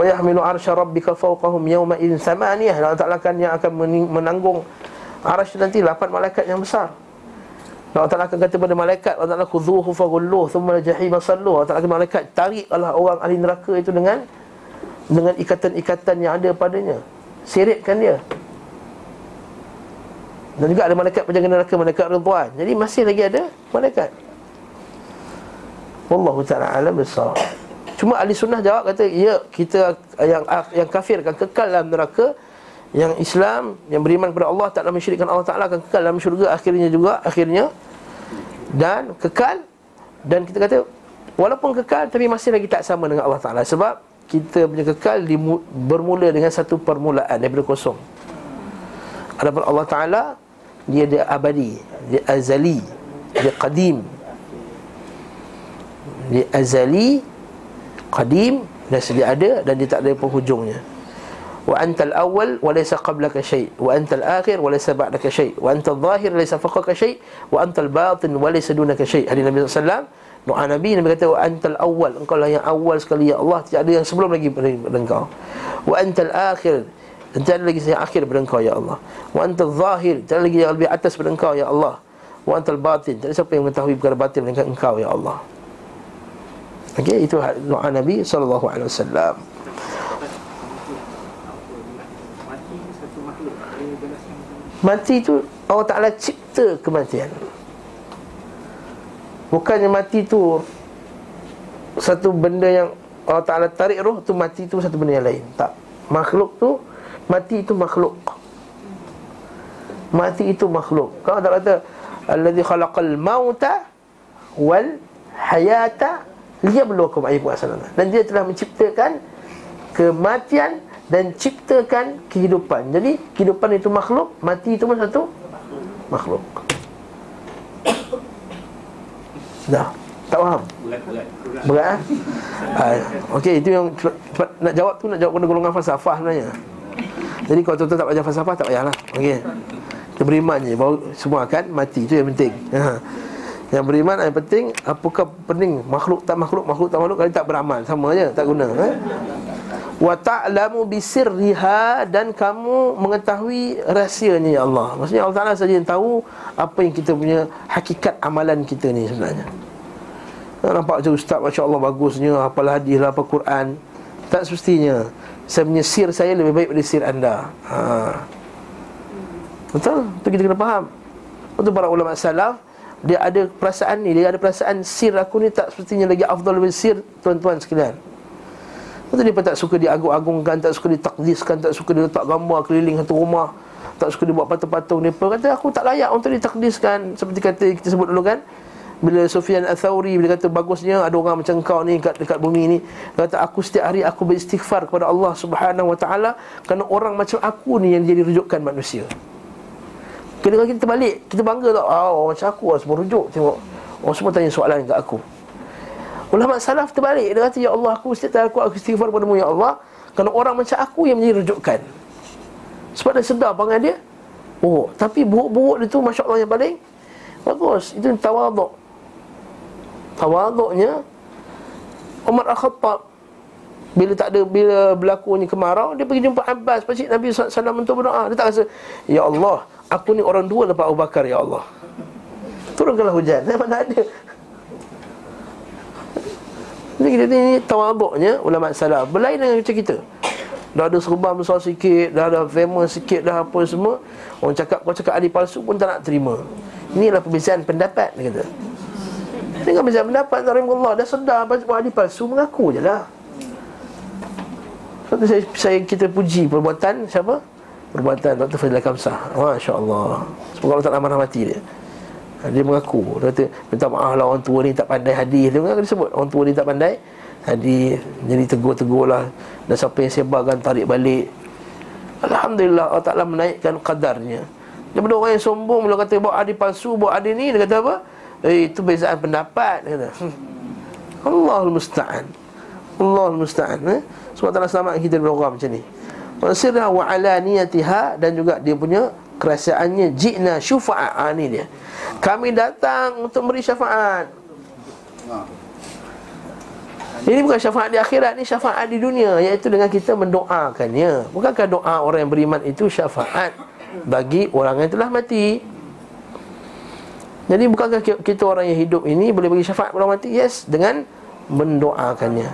yahmilu arsha rabbika fawqahum yawma idin thamaniyah Allah Ta'ala kan yang akan menanggung arash nanti lapan malaikat yang besar. Allah Ta'ala akan kata pada malaikat Allah Ta'ala khuzuhu faghulluh Thumma jahima sallu Allah Ta'ala kata malaikat Tariklah orang ahli neraka itu dengan Dengan ikatan-ikatan yang ada padanya. Seretkan dia. Dan juga ada malaikat penjaga neraka Malaikat Ridwan. Jadi masih lagi ada malaikat Wallahu ta'ala alam besar Cuma ahli sunnah jawab kata Ya kita yang yang kafir akan kekal dalam neraka yang Islam yang beriman kepada Allah tak nak mensyirikkan Allah Taala akan kekal dalam syurga akhirnya juga akhirnya dan kekal dan kita kata walaupun kekal tapi masih lagi tak sama dengan Allah Taala sebab kita punya kekal dimu, bermula dengan satu permulaan daripada kosong. Adapun Allah Taala dia dia abadi, dia azali, dia qadim. Dia azali, qadim dan sedia ada dan dia tak ada penghujungnya. Wa antal awwal wa laysa qablaka shay wa antal akhir wa laysa ba'daka shay wa antal zahir laysa fawqaka shay wa antal batin wa laysa dunaka shay hadis Nabi sallallahu doa Nabi Nabi kata wa antal awwal engkau lah yang awal sekali ya Allah. Tidak ada yang sebelum lagi pada engkau. Wa antal akhir dan tidak ada lagi yang akhir pada engkau ya Allah. Wa antal zahir tidak ada lagi yang lebih atas pada engkau ya Allah. Wa antal batin tidak ada siapa yang mengetahui perkara batin melainkan engkau ya Allah Okey itu doa Nabi sallallahu alaihi wasallam. Mati tu Allah Ta'ala cipta kematian. Bukannya mati tu Satu benda yang Allah Ta'ala tarik roh tu Mati tu satu benda yang lain. Tak. Makhluk tu Mati itu makhluk. Mati itu makhluk. Kalau tak kata Alladhi khalaqal mauta Wal Hayata Liyabluwakum ayyukum asanana Dan dia telah menciptakan Kematian dan ciptakan kehidupan. Jadi kehidupan itu makhluk, mati itu pun satu makhluk. Dah. Tak faham? Berat eh? Ah, okey, itu yang cepat, nak jawab tu nak jawab kena golongan falsafah sebenarnya. Jadi kalau tuan-tuan tak belajar falsafah tak payahlah. Okey. Kita beriman je bahawa semua akan mati. Itu yang penting. Ha. Yang beriman yang penting apakah penting makhluk tak makhluk makhluk tak makhluk kalau tak beramal sama aja tak guna eh? wa ta'lamu bisirriha dan kamu mengetahui rahsianya ya Allah. Maksudnya Allah Taala saja yang tahu apa yang kita punya hakikat amalan kita ni sebenarnya. Nampak macam ustaz masya-Allah bagusnya hafal hadis lah apa Quran. Tak semestinya. Saya punya sir saya lebih baik daripada sir anda. Ha. Betul? Itu kita kena faham. Untuk para ulama salaf dia ada perasaan ni, dia ada perasaan sir aku ni tak semestinya lagi afdal daripada sir tuan-tuan sekalian. Lepas dia pun tak suka diagung-agungkan Tak suka ditakdiskan Tak suka dia letak gambar keliling satu rumah Tak suka dia buat patung-patung. Pun kata aku tak layak untuk ditakdiskan. Seperti kata kita sebut dulu kan bila Sufyan Al-Thawri Bila kata bagusnya Ada orang macam kau ni Dekat, dekat bumi ni Kata aku setiap hari Aku beristighfar kepada Allah Subhanahu Wa Taala Kerana orang macam aku ni Yang jadi rujukan manusia Kena kita balik Kita bangga tak? Oh macam aku lah Semua rujuk Tengok. Orang semua tanya soalan kat aku. Ulama salaf terbalik Dia kata Ya Allah aku setiap aku, aku istighfar padamu Ya Allah Kerana orang macam aku yang menjadi rujukan. Sebab dia sedar panggil dia Oh Tapi buruk-buruk dia tu Masya Allah yang paling Bagus. Itu tawaduk. Tawaduknya Umar Al-Khattab bila tak ada bila berlakunya kemarau dia pergi jumpa Abbas pasti Nabi SAW untuk berdoa. Dia tak rasa ya Allah aku ni orang dua lepas Abu Bakar ya Allah turunkanlah hujan mana ada jadi kita ni tawaduknya ulama salaf berlain dengan macam kita. Dah ada serban besar sikit, dah ada famous sikit dah apa semua. Orang cakap kau cakap ahli palsu pun tak nak terima. Inilah perbezaan pendapat dia kata. Dengan perbezaan pendapat Allah dah sedar bahawa ahli palsu mengaku je lah. Sebab saya, saya kita puji perbuatan siapa? Perbuatan Dr. Fadil Kamsah. Masya-Allah. Semoga Allah amarah mati dia. Dia mengaku Dia kata Minta maaf lah orang tua ni tak pandai hadis Dia mengaku disebut Orang tua ni tak pandai Hadis Jadi tegur-tegur lah Dan siapa yang sebarkan tarik balik Alhamdulillah Allah Ta'ala menaikkan kadarnya Daripada orang yang sombong Bila kata buat hadis palsu Buat hadis ni Dia kata apa Eh itu bezaan pendapat Dia kata. Allahul Musta'an Allahul Musta'an eh? Sebab Ta'ala selamat kita daripada orang macam ni Wasirah wa ala niyatiha Dan juga dia punya kerasaannya Jikna syufa'a. Ha, Ini dia. Kami datang untuk beri syafaat. Ini bukan syafaat di akhirat Ini syafaat di dunia. Iaitu dengan kita mendoakannya. Bukankah doa orang yang beriman itu syafaat Bagi orang yang telah mati? Jadi bukankah kita orang yang hidup ini Boleh bagi syafaat pada mati? Yes, dengan mendoakannya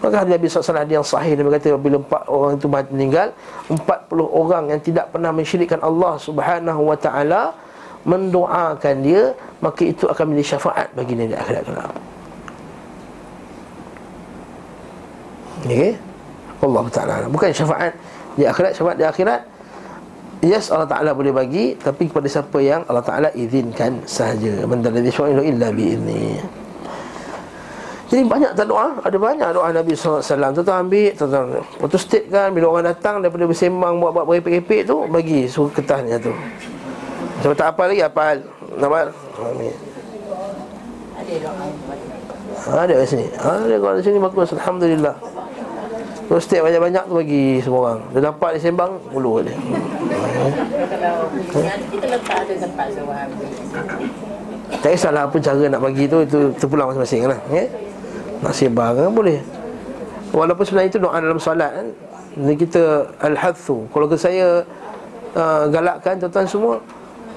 Maka Nabi SAW yang sahih Nabi kata bila empat orang itu meninggal empat puluh orang yang tidak pernah mensyirikkan Allah Subhanahu Wa Taala Mendoakan dia Maka itu akan menjadi syafaat bagi dia di akhirat kelak. Okay Allah Ta'ala Bukan syafaat di akhirat Syafaat di akhirat Yes Allah Ta'ala boleh bagi Tapi kepada siapa yang Allah Ta'ala izinkan sahaja. Mendaladhi syu'ilu illa bi'izni Jadi banyak tak doa? Ada banyak doa Nabi SAW Tuan-tuan ambil Tuan-tuan Waktu state kan Bila orang datang Daripada bersembang Buat-buat berepek-epek tu Bagi suruh kertasnya tu. Sebab tak apa lagi Apa Nampak? Ambil ada kat sini. Ada kat sini bagus. Alhamdulillah. Terus setiap banyak-banyak tu bagi semua orang. Dia nampak dia sembang Mulu dia. Tak kisahlah apa cara nak bagi tu Itu terpulang masing-masing lah okay? Nak sembang kan boleh Walaupun sebenarnya itu doa dalam solat kan Ini kita Al-Hadhu Kalau ke saya uh, Galakkan tuan-tuan semua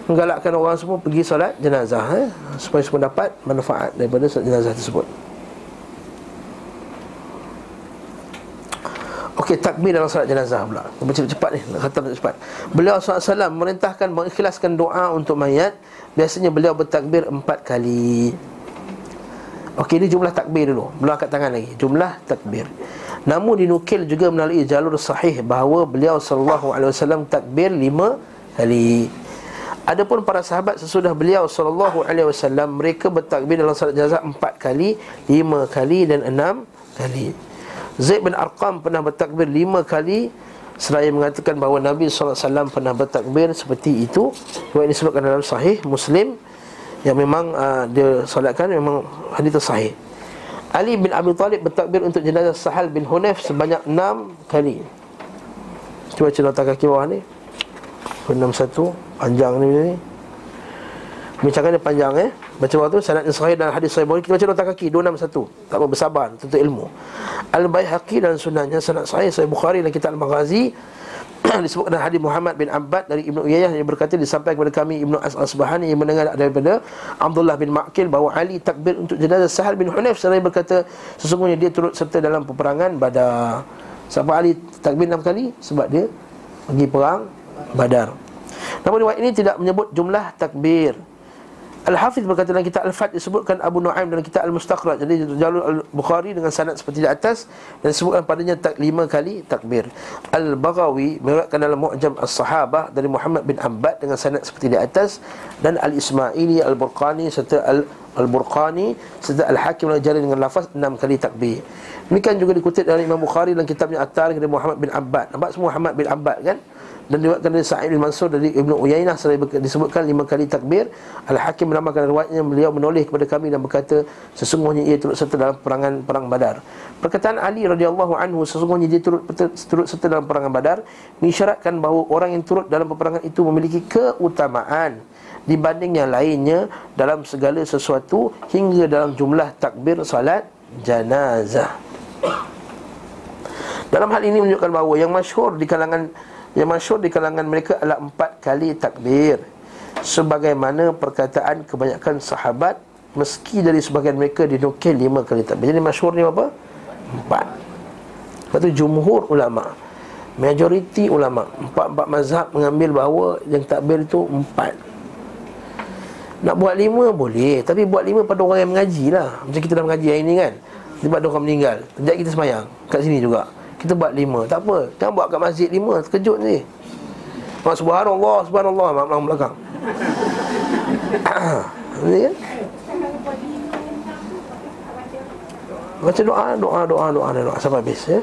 Menggalakkan orang semua pergi solat jenazah eh? Supaya semua dapat manfaat daripada jenazah tersebut Okey, takbir dalam solat jenazah pula. Baca cepat ni, nak khatam cepat. Beliau SAW merintahkan mengikhlaskan doa untuk mayat. Biasanya beliau bertakbir empat kali. Okey, ini jumlah takbir dulu. Belum angkat tangan lagi. Jumlah takbir. Namun dinukil juga melalui jalur sahih bahawa beliau SAW takbir lima kali. Adapun para sahabat sesudah beliau sallallahu alaihi wasallam mereka bertakbir dalam solat jenazah empat kali, lima kali dan enam kali. Zaid bin Arqam pernah bertakbir lima kali Seraya mengatakan bahawa Nabi SAW pernah bertakbir seperti itu Yang disebutkan dalam sahih Muslim Yang memang uh, dia solatkan memang hadis sahih. Ali bin Abi Talib bertakbir untuk jenazah Sahal bin Hunayf sebanyak enam kali. Cuba cerita nota kaki bawah ni. Enam satu Panjang ni ni. Bincangkan dia panjang eh. Baca waktu sanadnya sahih dan hadis sahih Kita baca nota kaki 261 Tak apa bersabar Tentu ilmu. Al-Bayhaqi dan sunanya Sanad sahih Sahih Bukhari dan kitab Al-Maghazi disebutkan hadis Muhammad bin Abbad dari Ibnu Uyayyah yang berkata disampaikan kepada kami Ibnu As-Asbahani yang mendengar daripada Abdullah bin Ma'kil bahawa Ali takbir untuk jenazah Sahal bin Hunayf seraya berkata sesungguhnya dia turut serta dalam peperangan Badar. Siapa Ali takbir enam kali? Sebab dia pergi perang Badar. Namun riwayat ini tidak menyebut jumlah takbir. Al-Hafiz berkata dalam kitab Al-Fat disebutkan Abu Nuaim dalam kitab Al-Mustaqrad jadi jalur Al-Bukhari dengan sanad seperti di atas dan disebutkan padanya tak lima kali takbir. Al-Baghawi meriwayatkan dalam Mu'jam As-Sahabah dari Muhammad bin Abbad dengan sanad seperti di atas dan Al-Ismaili Al-Burqani serta Al Al-Burqani serta Al-Hakim al-Jari dengan lafaz enam kali takbir. Demikian juga dikutip dari Imam Bukhari dalam kitabnya At-Tarikh dari Muhammad bin Abbad. Nampak semua Muhammad bin Abbad kan? Dan diriwayatkan dari Sa'id bin Mansur dari Ibnu Uyainah seraya disebutkan lima kali takbir. Al-Hakim menambahkan riwayatnya beliau menoleh kepada kami dan berkata sesungguhnya ia turut serta dalam perangan perang Badar. Perkataan Ali radhiyallahu anhu sesungguhnya dia turut turut serta dalam perangan Badar mengisyaratkan bahawa orang yang turut dalam peperangan itu memiliki keutamaan dibanding yang lainnya dalam segala sesuatu hingga dalam jumlah takbir salat janazah dalam hal ini menunjukkan bahawa yang masyhur di kalangan yang masyur di kalangan mereka adalah empat kali takbir Sebagaimana perkataan kebanyakan sahabat Meski dari sebagian mereka dinukil lima kali takbir Jadi masyur ni apa? Empat. Lepas tu jumhur ulama. Majoriti ulama. Empat-empat mazhab mengambil bahawa Yang takbir itu empat. Nak buat lima boleh Tapi buat lima pada orang yang mengaji lah Macam kita dah mengaji hari ni kan. Sebab ada orang meninggal. Sekejap kita semayang. Kat sini juga kita buat lima. Tak apa. Jangan buat kat masjid lima. Terkejut ni. Mak subhanallah Subhanallah Mak belakang belakang. Ini kan Baca doa Doa doa doa doa Sampai habis ya?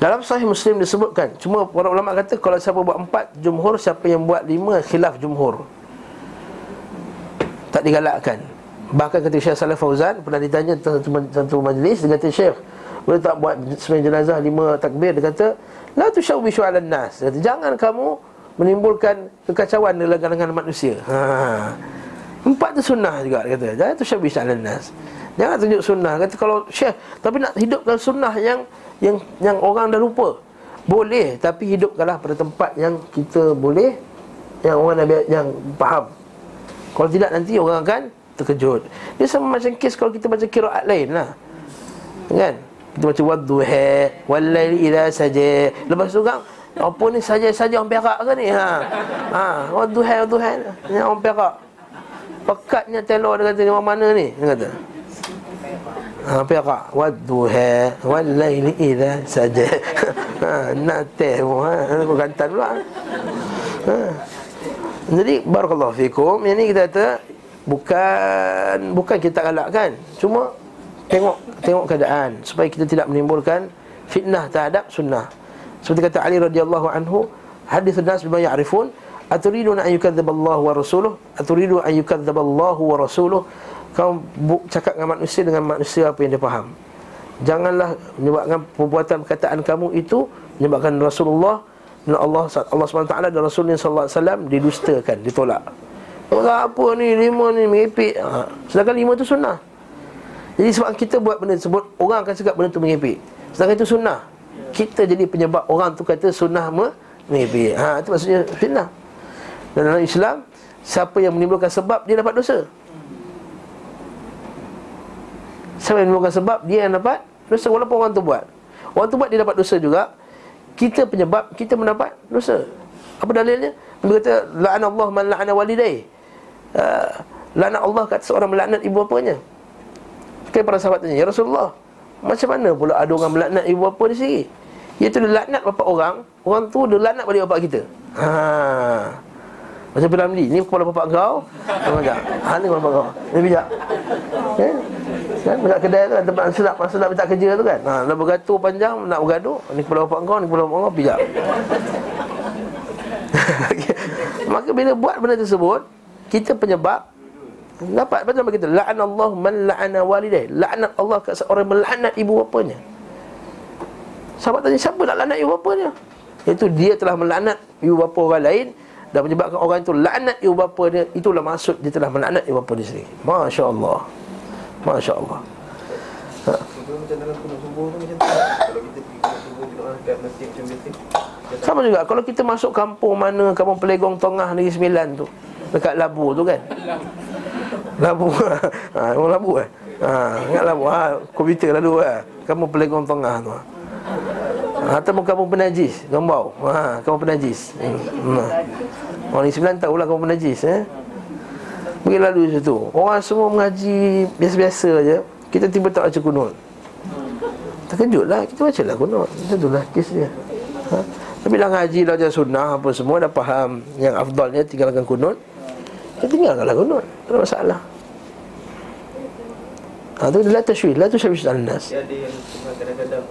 Dalam sahih Muslim disebutkan Cuma para ulama kata Kalau siapa buat empat Jumhur Siapa yang buat lima Khilaf jumhur. Tak digalakkan. Bahkan ketika Syekh Salih Fauzan Pernah ditanya tentang satu majlis Dia kata Syekh boleh tak buat sembahyang jenazah lima takbir? Dia kata La tu syawbishu ala nas Dia kata jangan kamu menimbulkan kekacauan dalam kalangan manusia. Ha. Empat tu sunnah juga dia kata. Jangan tu syawbishu ala nas Jangan tunjuk sunnah. Kata kalau syekh Tapi nak hidupkan sunnah yang Yang yang orang dah lupa. Boleh Tapi hidupkanlah pada tempat yang kita boleh Yang orang Nabi yang faham. Kalau tidak nanti orang akan terkejut. Dia sama macam kes kalau kita baca kiraat lain lah. Kan Kita baca wadduha Wallaili idha saja. Lepas tu kan Apa ni saja-saja orang perak ke ni? Ha? Ha, wadduha wadduha Ni orang perak. Pekatnya telur dia kata ni orang mana ni? Dia kata. Ha, perak. Wadduha Wallaili idha saja. Ha, Nak teh ha, Aku gantan pula. Ha. Jadi barakallahu fikum. Yang ni kita kata bukan bukan kita galakkan cuma tengok tengok keadaan supaya kita tidak menimbulkan fitnah terhadap sunnah. Seperti kata Ali radhiyallahu anhu hadis nas bima ya'rifun aturidun an yukadziballahu wa rasuluhu aturidu an yukadziballahu wa rasuluhu kau cakap dengan manusia dengan manusia apa yang dia faham. Janganlah menyebabkan perbuatan perkataan kamu itu menyebabkan Rasulullah dan Allah Allah SWT dan Rasulullah SAW didustakan, ditolak. Orang apa ni, lima ni mengepek ha. Sedangkan lima tu sunnah Jadi sebab kita buat benda tersebut Orang akan cakap benda tu mengepek. Sedangkan itu sunnah. Kita jadi penyebab orang tu kata sunnah mengepek. Ha, Itu maksudnya fitnah. Dan dalam Islam Siapa yang menimbulkan sebab, dia dapat dosa. Siapa yang menimbulkan sebab, dia yang dapat dosa Walaupun orang tu buat. Orang tu buat, dia dapat dosa juga. Kita penyebab, kita mendapat dosa. Apa dalilnya? Dia kata, La'an Allah man la'ana walidai uh, Laknat Allah kata seorang melaknat ibu bapanya Sekali para sahabat tanya Ya Rasulullah Macam mana pula ada orang melaknat ibu bapa di sini Iaitu dia laknat bapa orang Orang tu dia laknat balik bapa kita. Ha. Macam Piramli Ni kepala bapa kau? Macam Ha ni kepala bapa kau. Ni bijak. Eh? Kan? Dekat kedai tu kan Tempat sedap sedap minta kerja tu kan. Ha, Nak bergatur panjang Nak bergaduh Ni kepala bapa kau Ni kepala bapa kau Bijak. Maka bila buat benda tersebut kita penyebab dapat macam kita la'an Allah man la'ana walidai la'nat Allah kat seorang melaknat ibu bapanya. Sahabat tanya siapa nak laknat ibu bapanya? Iaitu dia telah melaknat ibu bapa orang lain dan menyebabkan orang itu laknat ibu bapa dia itulah maksud dia telah melaknat ibu bapa dia sendiri. masya-Allah. masya-Allah. Ha. Sama juga Kalau kita masuk kampung mana Kampung Pelegong Tengah Negeri Sembilan tu Dekat Labu tu kan Labu. Ha, Orang Labu eh? Ha, Ingat Labu. Ha, Komputer lalu eh Kamu pelegong tengah tu. Atau kamu penajis Gambau ha, Kamu penajis. Hmm. Orang ni sembilan tahulah kamu penajis eh? Pergi lalu situ Orang semua mengaji Biasa-biasa je. Kita tiba tak baca kunut. Terkejut lah. Kita baca lah kunut. Itu lah kes dia. Ha? Tapi dah ngaji dah sunnah apa semua Dah faham yang afdalnya tinggalkan kunut dia tinggalkanlah kunut Tak ada masalah. Ha, tu tashwih La tu syabih al nas. Dia ada yang kadang-kadang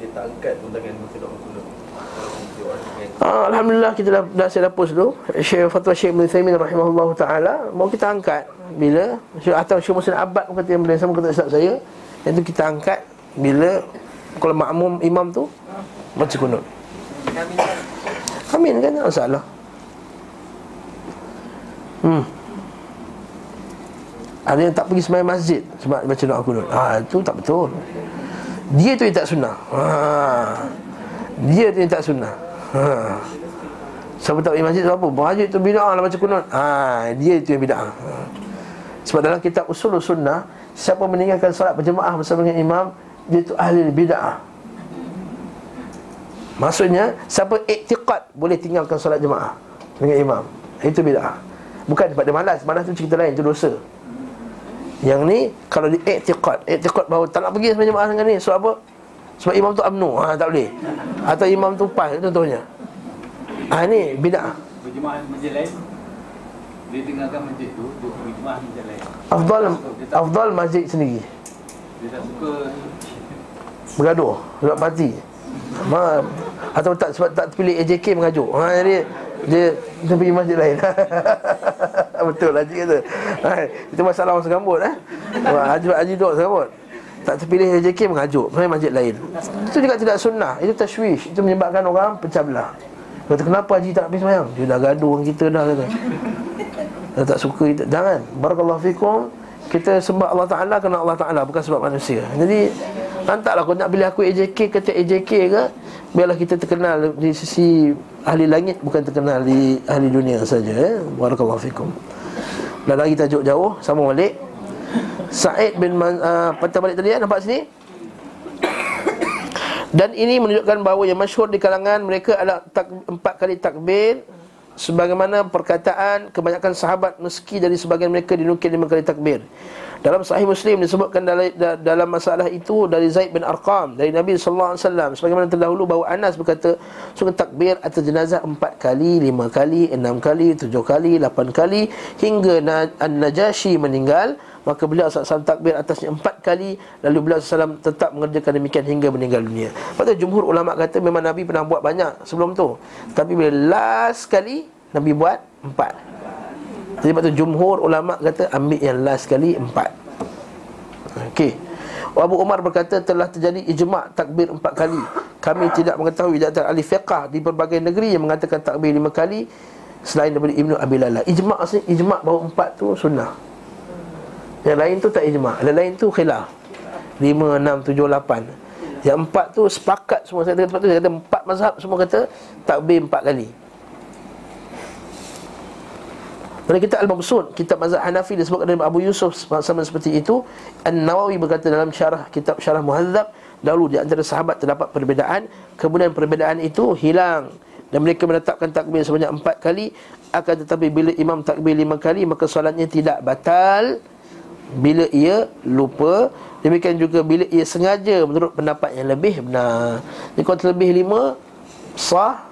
Dia tak angkat pun tangan masa doa kunut Ah, Alhamdulillah kita dah, dah saya hapus dulu Syekh Fatwa Syekh Ibn Thaymin rahimahullah ta'ala Mau kita angkat. Bila? Syekh Atau Syekh Musin Abad pun kata yang benda sama kata Ustaz saya. Yang tu kita angkat Bila Kalau makmum imam tu Baca kunut Amin. Kan? Tak masalah Hmm. Ada yang tak pergi sembahyang masjid sebab baca doa kunut. Ha itu tak betul. Dia tu yang tak sunnah. Ha. Dia tu yang tak sunnah. Ha. Siapa tak pergi masjid sebab apa? Berhajat tu bid'ah lah baca kunut. Ha dia itu yang bid'ah. Sebab dalam kitab usul sunnah siapa meninggalkan solat berjemaah bersama dengan imam dia tu ahli bid'ah. Maksudnya siapa iktiqad boleh tinggalkan solat jemaah dengan imam. Itu bid'ah. Bukan sebab dia malas Malas tu cerita lain Itu dosa. Yang ni Kalau di i'tiqad I'tiqad bahawa Tak nak pergi sebenarnya jemaah dengan ni Sebab apa? Sebab imam tu amnu. Ha, Tak boleh. Atau imam tu pas Contohnya. Ha ni bid'ah. Berjemaah masjid lain Dia tinggalkan masjid tu Dia berjemaah masjid lain. Afdal Afdal masjid sendiri. Dia tak suka. Bergaduh Sebab parti Ma, atau tak sebab tak pilih AJK mengajuk. Ha jadi dia dia pergi masjid lain. Betul lah cik kata. Ha, itu masalah orang segambut eh. Haji Haji dok segambut. Tak terpilih AJK mengajuk, pergi masjid lain. Itu juga tidak sunnah. Itu tashwish. Itu menyebabkan orang pecah belah. Kata kenapa Haji tak habis sembahyang? Dia dah gaduh dengan kita dah kata. Dia tak suka kita. Jangan. Barakallahu fikum. Kita sebab Allah Ta'ala kerana Allah Ta'ala Bukan sebab manusia Jadi Nantaklah kau nak pilih aku AJK Kata AJK ke Biarlah kita terkenal Di sisi ahli langit Bukan terkenal di ahli dunia saja eh? Barakallahu fikum. Dah lagi tajuk jauh Sama balik. Sa'id bin Man, uh, Patah balik tadi ya Nampak sini? Dan ini menunjukkan bahawa yang masyhur di kalangan mereka adalah tak, empat kali takbir Sebagaimana perkataan kebanyakan sahabat meski dari sebagian mereka dinukil lima kali takbir dalam Sahih Muslim disebutkan dalam, dalam masalah itu dari Zaid bin Arqam dari Nabi sallallahu alaihi wasallam sebagaimana terdahulu bahawa Anas berkata sungguh takbir atas jenazah empat kali, lima kali, enam kali, tujuh kali, lapan kali hingga An-Najashi meninggal maka beliau SAW takbir atasnya empat kali lalu beliau SAW tetap mengerjakan demikian hingga meninggal dunia. Lepas tu jumhur ulama kata memang Nabi pernah buat banyak sebelum tu. Tapi bila last kali Nabi buat empat. Sebab tu jumhur ulama kata ambil yang last sekali empat. Okey. Abu Umar berkata telah terjadi ijma' takbir empat kali. Kami tidak mengetahui di antara ahli fiqah di berbagai negeri yang mengatakan takbir lima kali selain daripada Ibnu Abi Lala. Ijma' maksudnya ijma' bahawa empat tu sunnah. Yang lain tu tak ijma'. Yang lain tu khilaf. Lima, enam, tujuh, lapan. Yang empat tu sepakat semua saya kata empat mazhab semua kata takbir empat kali. Pada kitab Al-Mabsud, kitab mazhab Hanafi disebutkan dari Abu Yusuf sama seperti itu. An-Nawawi berkata dalam syarah kitab Syarah Muhadzab, dahulu di antara sahabat terdapat perbezaan, kemudian perbezaan itu hilang. Dan mereka menetapkan takbir sebanyak empat kali akan tetapi bila imam takbir lima kali maka solatnya tidak batal bila ia lupa. Demikian juga bila ia sengaja menurut pendapat yang lebih benar. Jadi kalau terlebih lima sah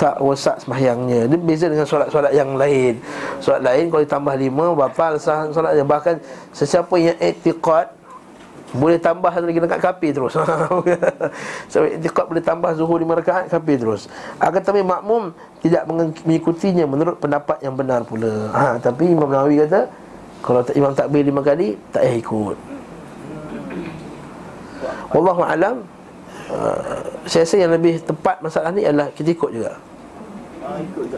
tak rosak sembahyangnya. Dia beza dengan solat-solat yang lain. Solat lain kalau ditambah lima batal sah solat yang bahkan sesiapa yang i'tiqad boleh tambah lagi dekat kapi terus. so i'tiqad boleh tambah zuhur lima rakaat kapi terus. Akan tapi makmum tidak mengikutinya menurut pendapat yang benar pula. Ha, tapi Imam Nawawi kata kalau tak imam takbir lima kali tak payah ikut. Wallahu alam uh, saya rasa yang lebih tepat masalah ni adalah kita ikut juga.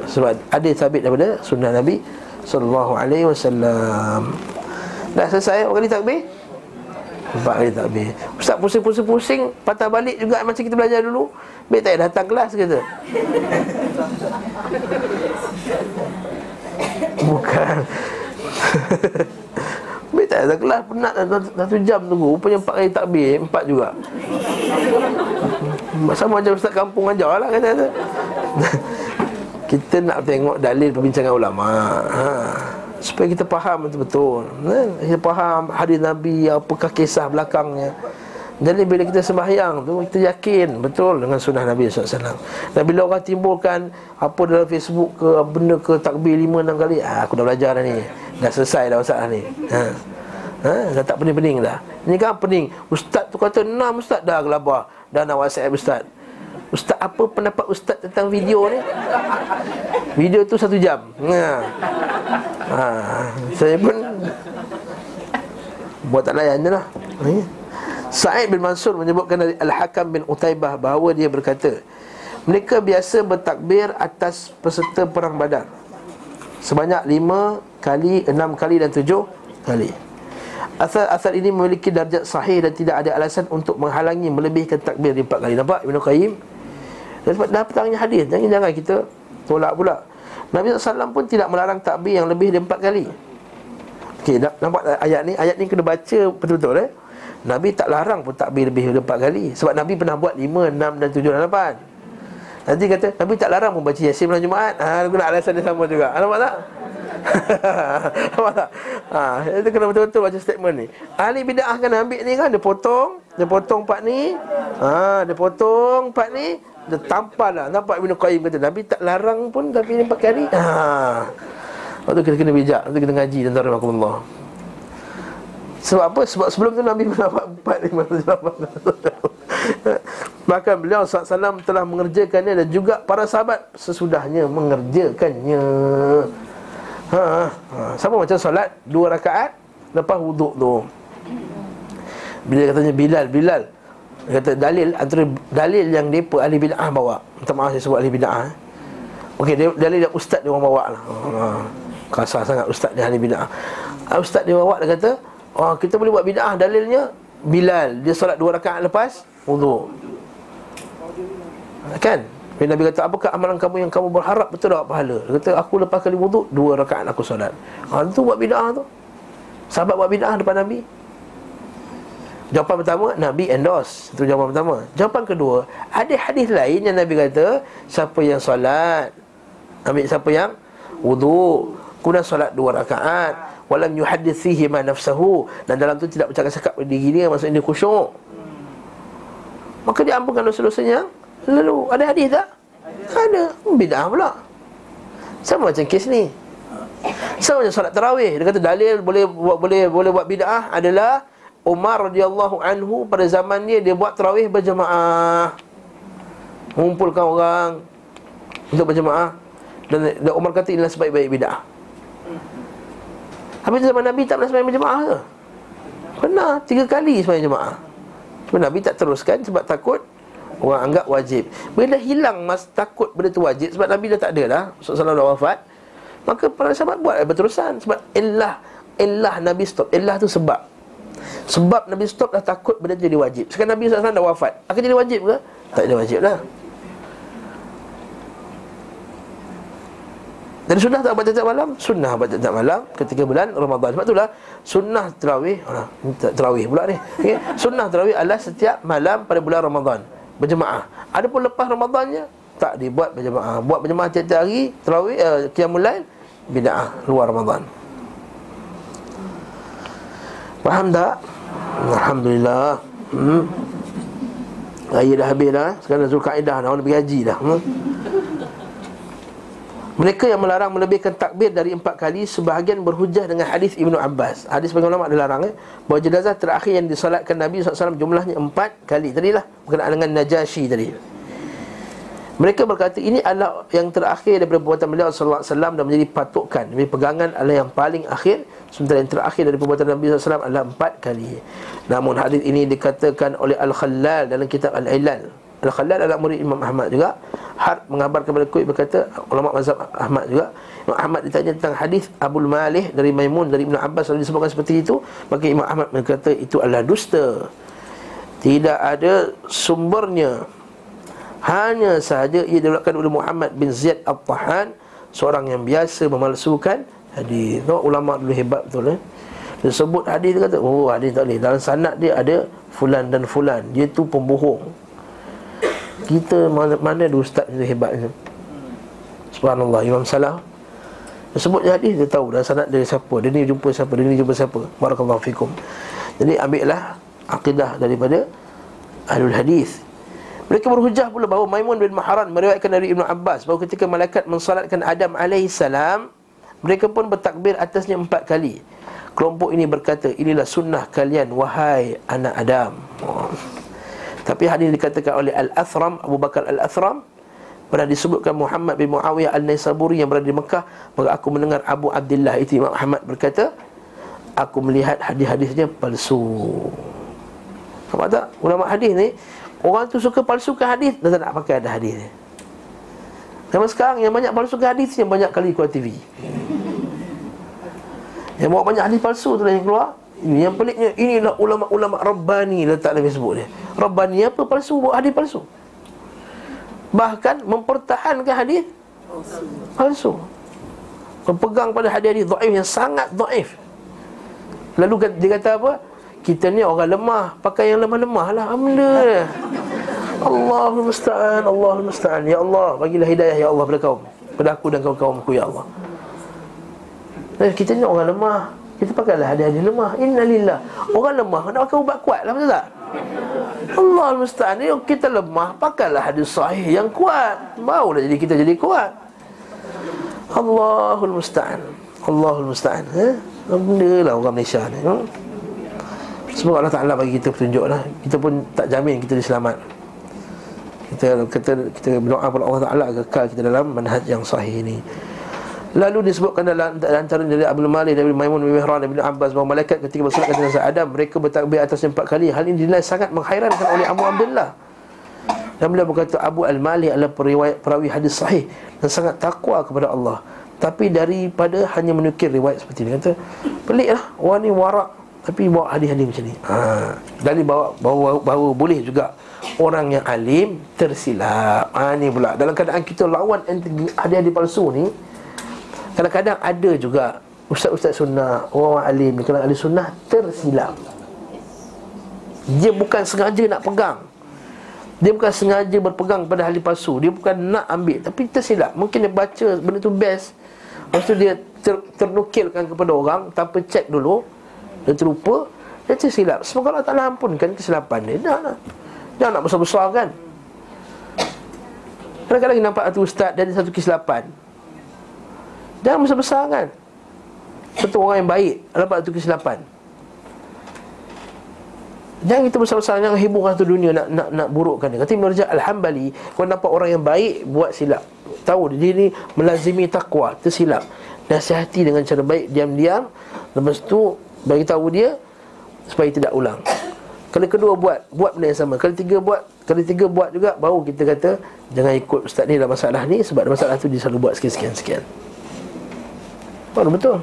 Sebab ada sabit daripada sunnah Nabi sallallahu alaihi wasallam. Dah selesai berapa kali takbir? Empat kali takbir. Ustaz pusing-pusing-pusing patah balik juga macam kita belajar dulu. Baik tak datang kelas kata. Bukan. Baik tak datang kelas penat dah satu jam tunggu. Rupanya empat kali takbir, empat juga. Sama macam ustaz kampung ajar lah kata. Kita nak tengok dalil perbincangan ulama ha. supaya kita faham betul-betul ha. kita faham hadis Nabi apakah kisah belakangnya. Jadi bila kita sembahyang tu kita yakin betul dengan sunnah Nabi SAW dan bila orang timbulkan apa dalam Facebook ke benda ke takbir lima enam kali ah, aku dah belajar dah ni. Dah selesai dah masalah ni ha. Ha, dah tak pening-pening dah. Ini kan pening. Ustaz tu kata Enam ustaz dah gelabah Dah nak whatsapp ustaz Ustaz apa pendapat ustaz tentang video ni? Video tu satu jam ha. ha. Saya pun Buat tak layan je lah ha. Sa'id bin Mansur menyebutkan dari Al-Hakam bin Utaibah Bahawa dia berkata Mereka biasa bertakbir atas peserta perang badar Sebanyak lima kali, enam kali dan tujuh kali Asal-asal ini memiliki darjat sahih dan tidak ada alasan untuk menghalangi melebihkan takbir di kali Nampak Ibn Qayyim sebab dah petangnya hadis Jangan jangan kita tolak pula Nabi SAW pun tidak melarang takbir yang lebih dari empat kali Okey, nampak ayat ni? Ayat ni kena baca betul-betul eh? Nabi tak larang pun takbir lebih dari empat kali Sebab Nabi pernah buat lima, enam dan tujuh dan lapan Nanti kata, Nabi tak larang pun baca Yasin malam Jumaat. Ha, Guna alasan dia sama juga. Nampak tak? nampak tak? Ha, itu kena betul-betul baca statement ni. Ahli bida'ah kan ambil ni kan Dia potong Dia potong part ni. Ha, Dia potong part ni dia tampal lah. Nampak Ibn Qayyim kata Nabi tak larang pun Tapi ni pakai hari ha. Waktu kita kena bijak Waktu kita ngaji Tentang Allah Sebab apa? Sebab sebelum tu Nabi pernah buat Empat lima Bahkan beliau SAW telah mengerjakannya Dan juga para sahabat Sesudahnya mengerjakannya ha, ha. Sama macam solat Dua rakaat Lepas wuduk tu Bila katanya Bilal Bilal dia kata dalil antara dalil yang depa ahli bidah bawa. Minta maaf saya sebut ahli bidah. Okey, dalil yang ustaz dia orang bawa lah. Ha, kasar sangat ustaz dia ahli bidah. Ha, ustaz dia bawa dia kata, oh, kita boleh buat bidah dalilnya Bilal dia solat dua rakaat lepas wudu. Kan? Bila Nabi kata, apakah amalan kamu yang kamu berharap betul dapat pahala? Dia kata, aku lepas kali wuduk, dua rakaat aku solat. Ha, itu buat bid'ah tu. Sahabat buat bid'ah depan Nabi. Jawapan pertama, Nabi endorse. Itu jawapan pertama. Jawapan kedua, ada hadis lain yang Nabi kata, siapa yang solat, ambil siapa yang wuduk, kemudian solat dua rakaat, walam yuhaddith fihi ma nafsahu dan dalam tu tidak bercakap-cakap diri dia maksudnya dia khusyuk. Maka dia ampunkan dosa-dosanya Lalu ada hadis tak? Ada Bid'ah pula Sama macam kes ni Sama macam solat tarawih Dia kata dalil boleh buat boleh boleh buat bid'ah adalah Umar radhiyallahu anhu pada zaman dia dia buat tarawih berjemaah. Mengumpulkan orang untuk berjemaah dan, dan Umar kata inilah sebaik-baik bid'ah. Habis zaman Nabi tak pernah sembahyang berjemaah ke? Pernah, tiga kali sembahyang jemaah. Cuma Nabi tak teruskan sebab takut Orang anggap wajib Bila hilang mas takut benda tu wajib Sebab Nabi dah tak ada dah Rasulullah dah wafat Maka para sahabat buat berterusan Sebab illah Illah Nabi stop Illah tu sebab Sebab Nabi stop dah takut benda tu jadi wajib Sekarang Nabi SAW dah wafat Akan jadi wajib ke? Tak jadi wajib lah Dan sunnah tak buat tiap malam Sunnah buat tiap malam Ketika bulan Ramadan Sebab itulah Sunnah terawih oh, Terawih pula ni okay? Sunnah terawih adalah setiap malam pada bulan Ramadan berjemaah. Adapun lepas Ramadannya tak dibuat berjemaah. Buat berjemaah tiap-tiap hari tarawih uh, qiyamul lail bid'ah luar Ramadan. Faham tak? Alhamdulillah. Hmm. Ayat dah habis dah. Sekarang Zulkaidah dah nak pergi haji dah. Hmm. Mereka yang melarang melebihkan takbir dari empat kali Sebahagian berhujah dengan hadis Ibnu Abbas Hadis bagi ulama dilarang eh? Bahawa jenazah terakhir yang disolatkan Nabi SAW Jumlahnya empat kali Tadilah berkenaan dengan Najasyi tadi mereka berkata ini adalah yang terakhir daripada perbuatan beliau sallallahu alaihi wasallam dan menjadi patokan, menjadi pegangan adalah yang paling akhir sementara yang terakhir dari perbuatan Nabi sallallahu alaihi wasallam adalah empat kali. Namun hadis ini dikatakan oleh Al-Khallal dalam kitab Al-Ilal Al-Khalal adalah murid Imam Ahmad juga. Har mengabarkan kepada Kuih berkata Ulama mazhab Ahmad juga. Imam Ahmad ditanya tentang hadis Abul Malih dari Maimun dari Ibn Abbas Lalu disebutkan seperti itu. Maka Imam Ahmad berkata itu adalah dusta. Tidak ada sumbernya. Hanya sahaja ia dilakukan oleh Muhammad bin Ziyad Al-Tahan Seorang yang biasa memalsukan hadis. Tengok ulama dulu hebat betul eh? Dia sebut hadis dia kata Oh hadis tak boleh. Dalam sanad dia ada Fulan dan Fulan. Dia tu pembohong kita mana, mana ada ustaz yang hebat ni Subhanallah Imam Salah Dia sebut hadis dia tahu dah sanad dari siapa Dia ni jumpa siapa Dia ni jumpa siapa Barakallahu fikum Jadi ambillah Akidah daripada Ahlul hadis mereka berhujah pula bahawa Maimun bin Maharan meriwayatkan dari Ibnu Abbas bahawa ketika malaikat mensalatkan Adam alaihissalam mereka pun bertakbir atasnya empat kali. Kelompok ini berkata, inilah sunnah kalian wahai anak Adam. Oh. Tapi hadis dikatakan oleh Al-Athram Abu Bakar Al-Athram Pernah disebutkan Muhammad bin Muawiyah Al-Naisaburi Yang berada di Mekah Maka aku mendengar Abu Abdullah Itu Imam Ahmad berkata Aku melihat hadis-hadisnya palsu. Nampak tak? Ulama hadis ni Orang tu suka palsukan hadis Dan tak nak pakai ada hadis ni. Zaman sekarang yang banyak palsukan hadis Yang banyak kali keluar TV Yang bawa banyak hadis palsu tu yang keluar ini yang peliknya inilah ulama-ulama Rabbani letak dalam Facebook dia. Rabbani apa palsu buat hadis palsu. Bahkan mempertahankan hadis palsu. Berpegang pada hadis-hadis dhaif yang sangat dhaif. Lalu dia kata apa? Kita ni orang lemah, pakai yang lemah-lemah lah. Alhamdulillah. Allahul musta'an, Allahul musta'an. Ya Allah, bagilah hidayah ya Allah pada kaum. Pada aku dan kaum-kaumku ya Allah. Dan kita ni orang lemah, kita pakailah hadis-hadis lemah Innalillah Orang lemah nak pakai ubat kuat lah Betul tak? Allah musta'an ni kita lemah Pakailah hadis sahih yang kuat Barulah jadi kita jadi kuat Allahul musta'an Allahul musta'an eh? Benda lah orang Malaysia ni hmm? Semoga Allah Ta'ala bagi kita petunjuk lah Kita pun tak jamin kita diselamat kita kita kita berdoa kepada Allah Taala kekal kita dalam manhaj yang sahih ini. Lalu disebutkan dalam antara dari Abdul Malik dari Maimun bin Mihran bin Abbas bahawa malaikat ketika bersolat ke jenazah Adam mereka bertakbir atas empat kali. Hal ini dinilai sangat menghairankan oleh Abu Abdullah. Dan beliau berkata Abu Al-Malik adalah periwayat perawi hadis sahih dan sangat takwa kepada Allah. Tapi daripada hanya menukir riwayat seperti ini kata peliklah orang ni warak tapi bawa hadis-hadis macam ni. Ha, dari bawa bawa, bawa boleh juga orang yang alim tersilap. Ha ni pula. Dalam keadaan kita lawan hadiah-hadiah palsu ni kadang-kadang ada juga ustaz-ustaz sunnah, orang alim ni ahli sunnah tersilap. Dia bukan sengaja nak pegang. Dia bukan sengaja berpegang pada ahli palsu. Dia bukan nak ambil tapi tersilap. Mungkin dia baca benda tu best. Lepas tu dia ter, ternukilkan kepada orang tanpa cek dulu. Dia terlupa, dia tersilap. Semoga Allah Taala ampunkan kesilapan dia. Dah lah. Jangan nak besar-besar kan Kadang-kadang nampak satu ustaz ada satu kesilapan Jangan besar-besar kan? Betul orang yang baik Nampak satu kesilapan. Jangan kita besar-besar Jangan hibur satu dunia Nak nak nak burukkan dia. Kata Ibn Rajab Alhambali Kau nampak orang yang baik Buat silap. Tahu dia ni Melazimi takwa Tersilap. Nasihati dengan cara baik Diam-diam. Lepas tu Bagi tahu dia Supaya tidak ulang. Kali kedua buat Buat benda yang sama. Kali tiga buat Kali tiga buat juga Baru kita kata Jangan ikut ustaz ni dalam masalah ni Sebab masalah tu Dia selalu buat sekian-sekian Baru betul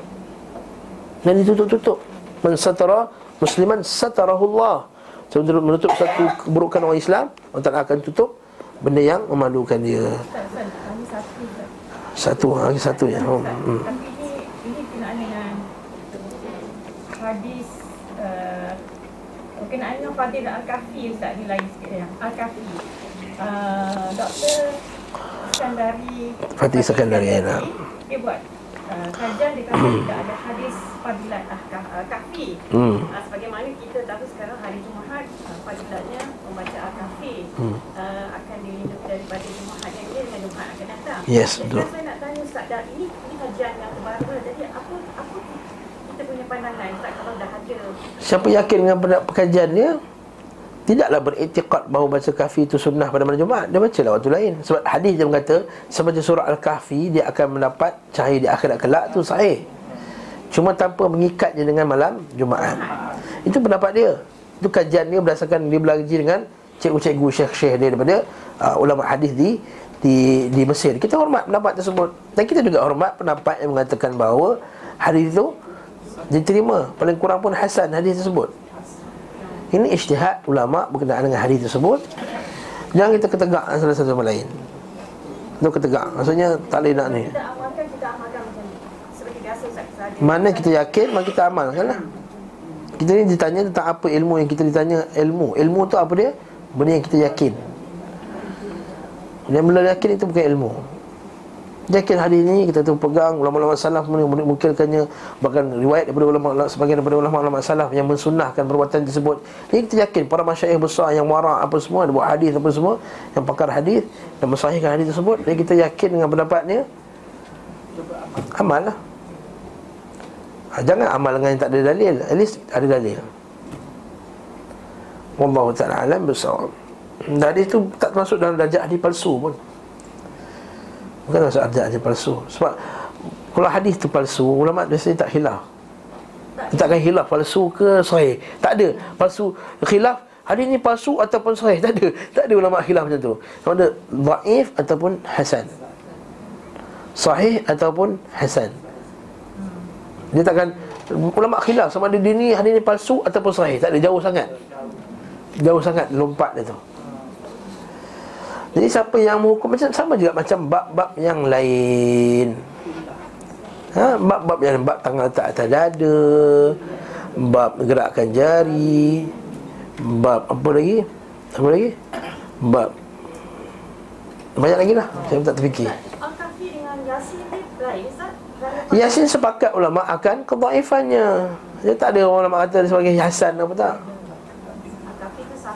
Dan ditutup-tutup Man satara Musliman satarahullah So menutup satu keburukan orang Islam Allah Ta'ala akan tutup Benda yang memalukan dia Satu Lagi satu ya hmm. Tapi ini Ini kenaan dengan Hadis berkenaan dengan Fadil Al-Kafi Ustaz ni lain sikit ya. Al-Kafi. Uh, Doktor Sekandari Fatih Sekandari ya. Dia buat uh, kajian dia kata tidak ada hadis Fadilat Al-Kafi. Hmm. Uh, sebagaimana kita tahu sekarang hari Jumaat uh, Fadilatnya membaca Al-Kafi hmm. uh, akan dilindungi daripada Jumaat yang dia dengan Jumaat akan datang. Yes, betul. Jadi saya nak tanya Ustaz, dah, ini, ini kajian yang terbaru. Jadi apa apa kita punya pandangan Ustaz kalau dah ada Siapa yakin dengan perkajian dia Tidaklah beriktiqat bahawa baca kahfi itu sunnah pada malam Jumaat. Dia baca lah waktu lain. Sebab hadis dia berkata Sebaca surah Al-Kahfi Dia akan mendapat cahaya di akhirat kelak. Tu sahih. Cuma tanpa mengikatnya dengan malam Jumaat. Itu pendapat dia. Itu kajian dia berdasarkan Dia belajar dengan cikgu-cikgu syekh-syekh dia Daripada uh, ulama hadis di di di Mesir. Kita hormat pendapat tersebut. Dan kita juga hormat pendapat yang mengatakan bahawa hadis itu diterima. Paling kurang pun hasan hadis tersebut ini ijtihad ulama berkenaan dengan hadis tersebut. Jangan kita ketegak salah satu sama lain. Itu ketegak. Maksudnya tak boleh nak ni. Mana kita yakin mana kita amalkan lah. Kita ni ditanya tentang apa ilmu yang kita ditanya. Ilmu. Ilmu tu apa dia? Benda yang kita yakin. Yang benda yakin itu bukan ilmu Yakin hadis ini kita tu pegang ulama-ulama salaf mungkinkannya bahkan riwayat daripada ulama sebagian daripada ulama-ulama salaf yang mensunnahkan perbuatan tersebut. Jadi kita yakin para masyayikh besar yang wara apa semua ada buat hadis apa semua yang pakar hadis dan mensahihkan hadis tersebut. Jadi kita yakin dengan pendapatnya amal lah. Ha, jangan amal dengan yang tak ada dalil. At least ada dalil. Wallahu ta'ala alam besar. Hadis tu tak termasuk dalam darjah hadis palsu pun. Bukan maksud ada aja palsu. Sebab Kalau hadis tu palsu Ulama biasanya tak hilaf Dia takkan hilaf palsu ke sahih. Tak ada. Palsu Khilaf Hadis ni palsu ataupun sahih. Tak ada. Tak ada ulama khilaf macam tu. Sama ada Da'if ataupun hasan. Sahih ataupun hasan. Dia takkan Ulama khilaf sama ada dia ni Hadis ni palsu ataupun sahih. Tak ada. Jauh sangat. Jauh sangat lompat dia tu jadi siapa yang menghukum macam sama juga macam bab-bab yang lain. Ha, bab-bab yang bab tangan letak atas dada, bab gerakkan jari, bab apa lagi? Apa lagi? Bab banyak lagi lah Saya tak terfikir Yasin sepakat ulama akan kedaifannya Dia tak ada ulama kata sebagai Hasan apa tak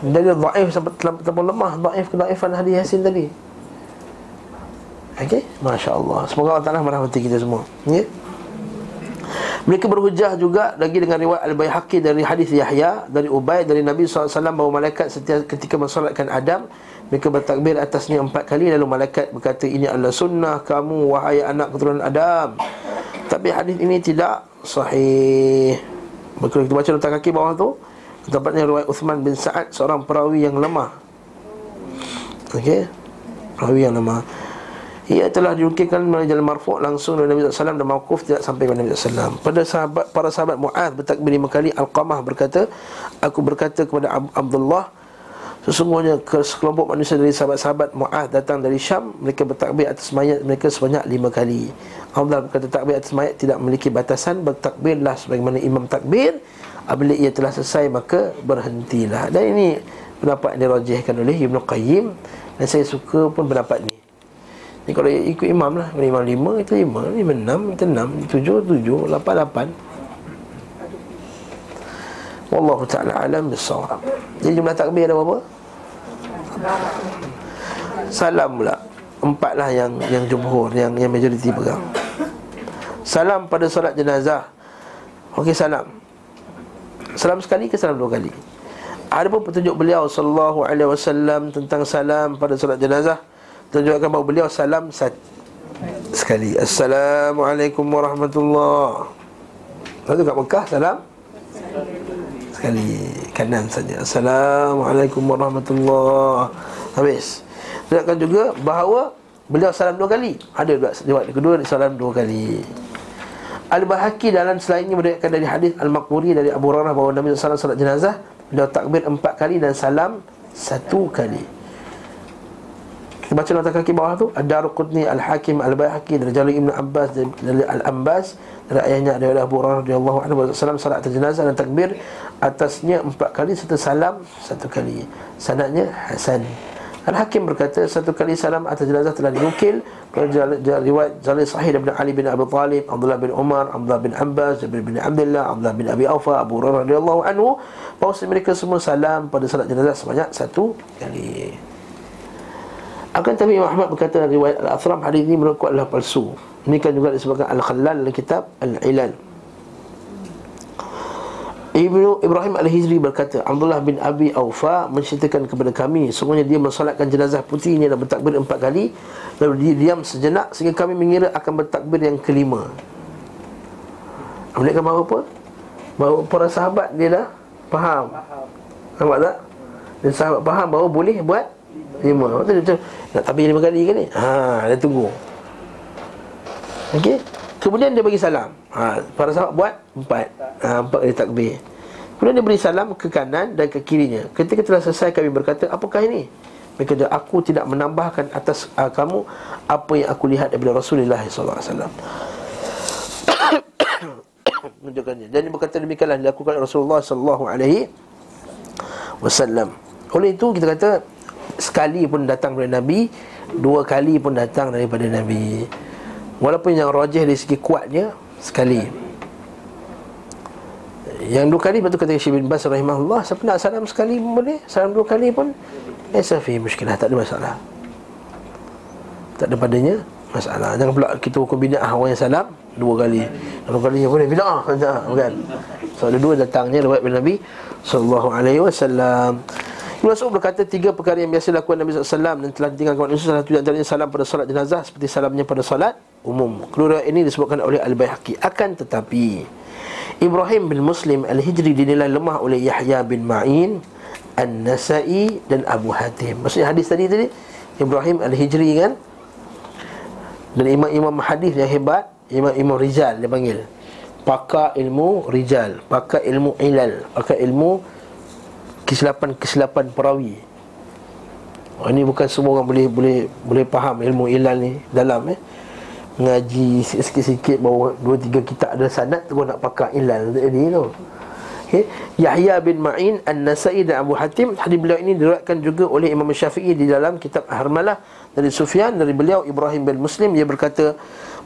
dari dhaif sampai terlalu lemah dhaif ke dhaifan hadis yasin tadi Okey, masya-Allah. Semoga Allah Taala merahmati kita semua. Ya. Mereka berhujah juga lagi dengan riwayat Al-Baihaqi dari hadis Yahya dari Ubay dari Nabi SAW bahawa malaikat setiap ketika mensolatkan Adam mereka bertakbir atasnya empat kali lalu malaikat berkata ini adalah sunnah kamu wahai anak keturunan Adam. Tapi hadis ini tidak sahih. Maka kita baca letak kaki bawah tu Tepatnya riwayat Uthman bin Sa'ad Seorang perawi yang lemah. Okey? Perawi yang lemah. Ia telah diukirkan melalui jalan marfu' langsung dari Nabi SAW dan mawkuf tidak sampai kepada Nabi SAW. Pada sahabat para sahabat Mu'ad bertakbir lima kali Al-Qamah berkata, aku berkata kepada Abdullah, Sesungguhnya ke sekelompok manusia dari sahabat-sahabat Mu'ah datang dari Syam Mereka bertakbir atas mayat mereka sebanyak lima kali. Allah berkata takbir atas mayat tidak memiliki batasan Bertakbirlah sebagaimana imam takbir Apabila ia telah selesai maka berhentilah. Dan ini pendapat yang dirajihkan oleh Ibn Qayyim. Dan saya suka pun pendapat ni. Ni kalau ikut imam lah. Imam lima, kita lima. Lima enam, kita enam. Tujuh, tujuh, lapan, lapan. Wallahu ta'ala alam bisawab Jadi jumlah takbir ada berapa? Salam pula. Empat lah yang yang jumhur Yang yang majoriti pegang. Salam pada solat jenazah. Okey salam Salam sekali ke salam dua kali Ada pun petunjuk beliau Sallallahu alaihi wasallam Tentang salam pada solat jenazah Tunjukkan bahawa beliau salam sat Sekali Assalamualaikum warahmatullahi Lalu kat Mekah salam sekali kanan saja. Assalamualaikum warahmatullahi Habis. Lihatkan juga bahawa beliau salam dua kali. Ada juga riwayat kedua salam dua kali. Al-Bahaki dalam selainnya meriwayatkan dari hadis Al-Maqburi dari Abu Hurairah bahawa Nabi sallallahu salat jenazah beliau takbir empat kali dan salam satu kali. Kita baca nota kaki bawah tu Ad-Daruqutni Al-Hakim Al-Bahaki dari Jalil Ibn Abbas dari Al-Ambas dari ayahnya dari Abu Hurairah radhiyallahu anhu salam salat jenazah dan takbir atasnya empat kali serta salam satu kali. Sanadnya Hasan. Al-Hakim berkata satu kali salam atas jenazah telah dinukil riwayat Jalil Sahih daripada Ali bin Abi Talib, Abdullah bin Umar, Abdullah bin Abbas, Jabir bin Abdullah, Abdullah bin Abi Aufa, Abu Hurairah radhiyallahu anhu bahawa mereka semua salam pada salat jenazah sebanyak satu kali. Akan tapi Imam Ahmad berkata riwayat Al-Athram hadis ini menurutku adalah palsu. Ini kan juga disebutkan Al-Khalal dalam kitab Al-Ilal Ibnu Ibrahim Al-Hijri berkata Abdullah bin Abi Aufa menceritakan kepada kami Semuanya dia mensolatkan jenazah putrinya dan bertakbir empat kali Lalu dia diam sejenak sehingga kami mengira akan bertakbir yang kelima Menunjukkan bahawa apa? Bahawa para sahabat dia dah faham Nampak tak? Dan sahabat faham bahawa boleh buat lima Lepas tu dia macam Nak takbir lima kali ke ni? Haa, dia tunggu Okey. Kemudian dia bagi salam. Ha, para sahabat buat empat. Ha, empat kali takbir. Kemudian dia beri salam ke kanan dan ke kirinya. Ketika telah selesai kami berkata, apakah ini? Mereka kata, aku tidak menambahkan atas uh, kamu apa yang aku lihat daripada Rasulullah SAW. Menunjukkannya. Dan dia berkata demikianlah dilakukan Rasulullah SAW. Oleh itu kita kata sekali pun datang daripada Nabi, dua kali pun datang daripada Nabi. Walaupun yang rajih dari segi kuatnya Sekali. Yang dua kali Betul kata Syekh bin Bas rahimahullah Siapa nak salam sekali boleh Salam dua kali pun Eh safi muskilah Tak ada masalah. Tak ada padanya Masalah. Jangan pula kita hukum bida'ah Orang yang salam Dua kali. Dua kali yang boleh bida'ah Bukan. So ada dua datangnya Lewat bin Nabi Sallallahu alaihi wasallam Ibn Mas'ud berkata tiga perkara yang biasa lakukan Nabi SAW dan telah ditinggalkan manusia salah satu antaranya salam pada solat jenazah seperti salamnya pada solat umum. Kedua ini disebutkan oleh Al-Baihaqi. Akan tetapi Ibrahim bin Muslim Al-Hijri dinilai lemah oleh Yahya bin Ma'in An-Nasai dan Abu Hatim. Maksudnya hadis tadi tadi Ibrahim Al-Hijri kan dan imam-imam hadis yang hebat, imam-imam rijal dia panggil. Pakar ilmu rijal, pakar ilmu ilal, pakar ilmu kesilapan-kesilapan perawi. Oh, ini bukan semua orang boleh boleh boleh faham ilmu ilal ni dalam eh. Ngaji sikit-sikit bawa dua tiga kitab ada sanad tu nak pakai ilal tadi tu. Okay. Yahya bin Ma'in An-Nasai dan Abu Hatim Hadis beliau ini diriwayatkan juga oleh Imam Syafi'i Di dalam kitab Harmalah Dari Sufyan Dari beliau Ibrahim bin Muslim Dia berkata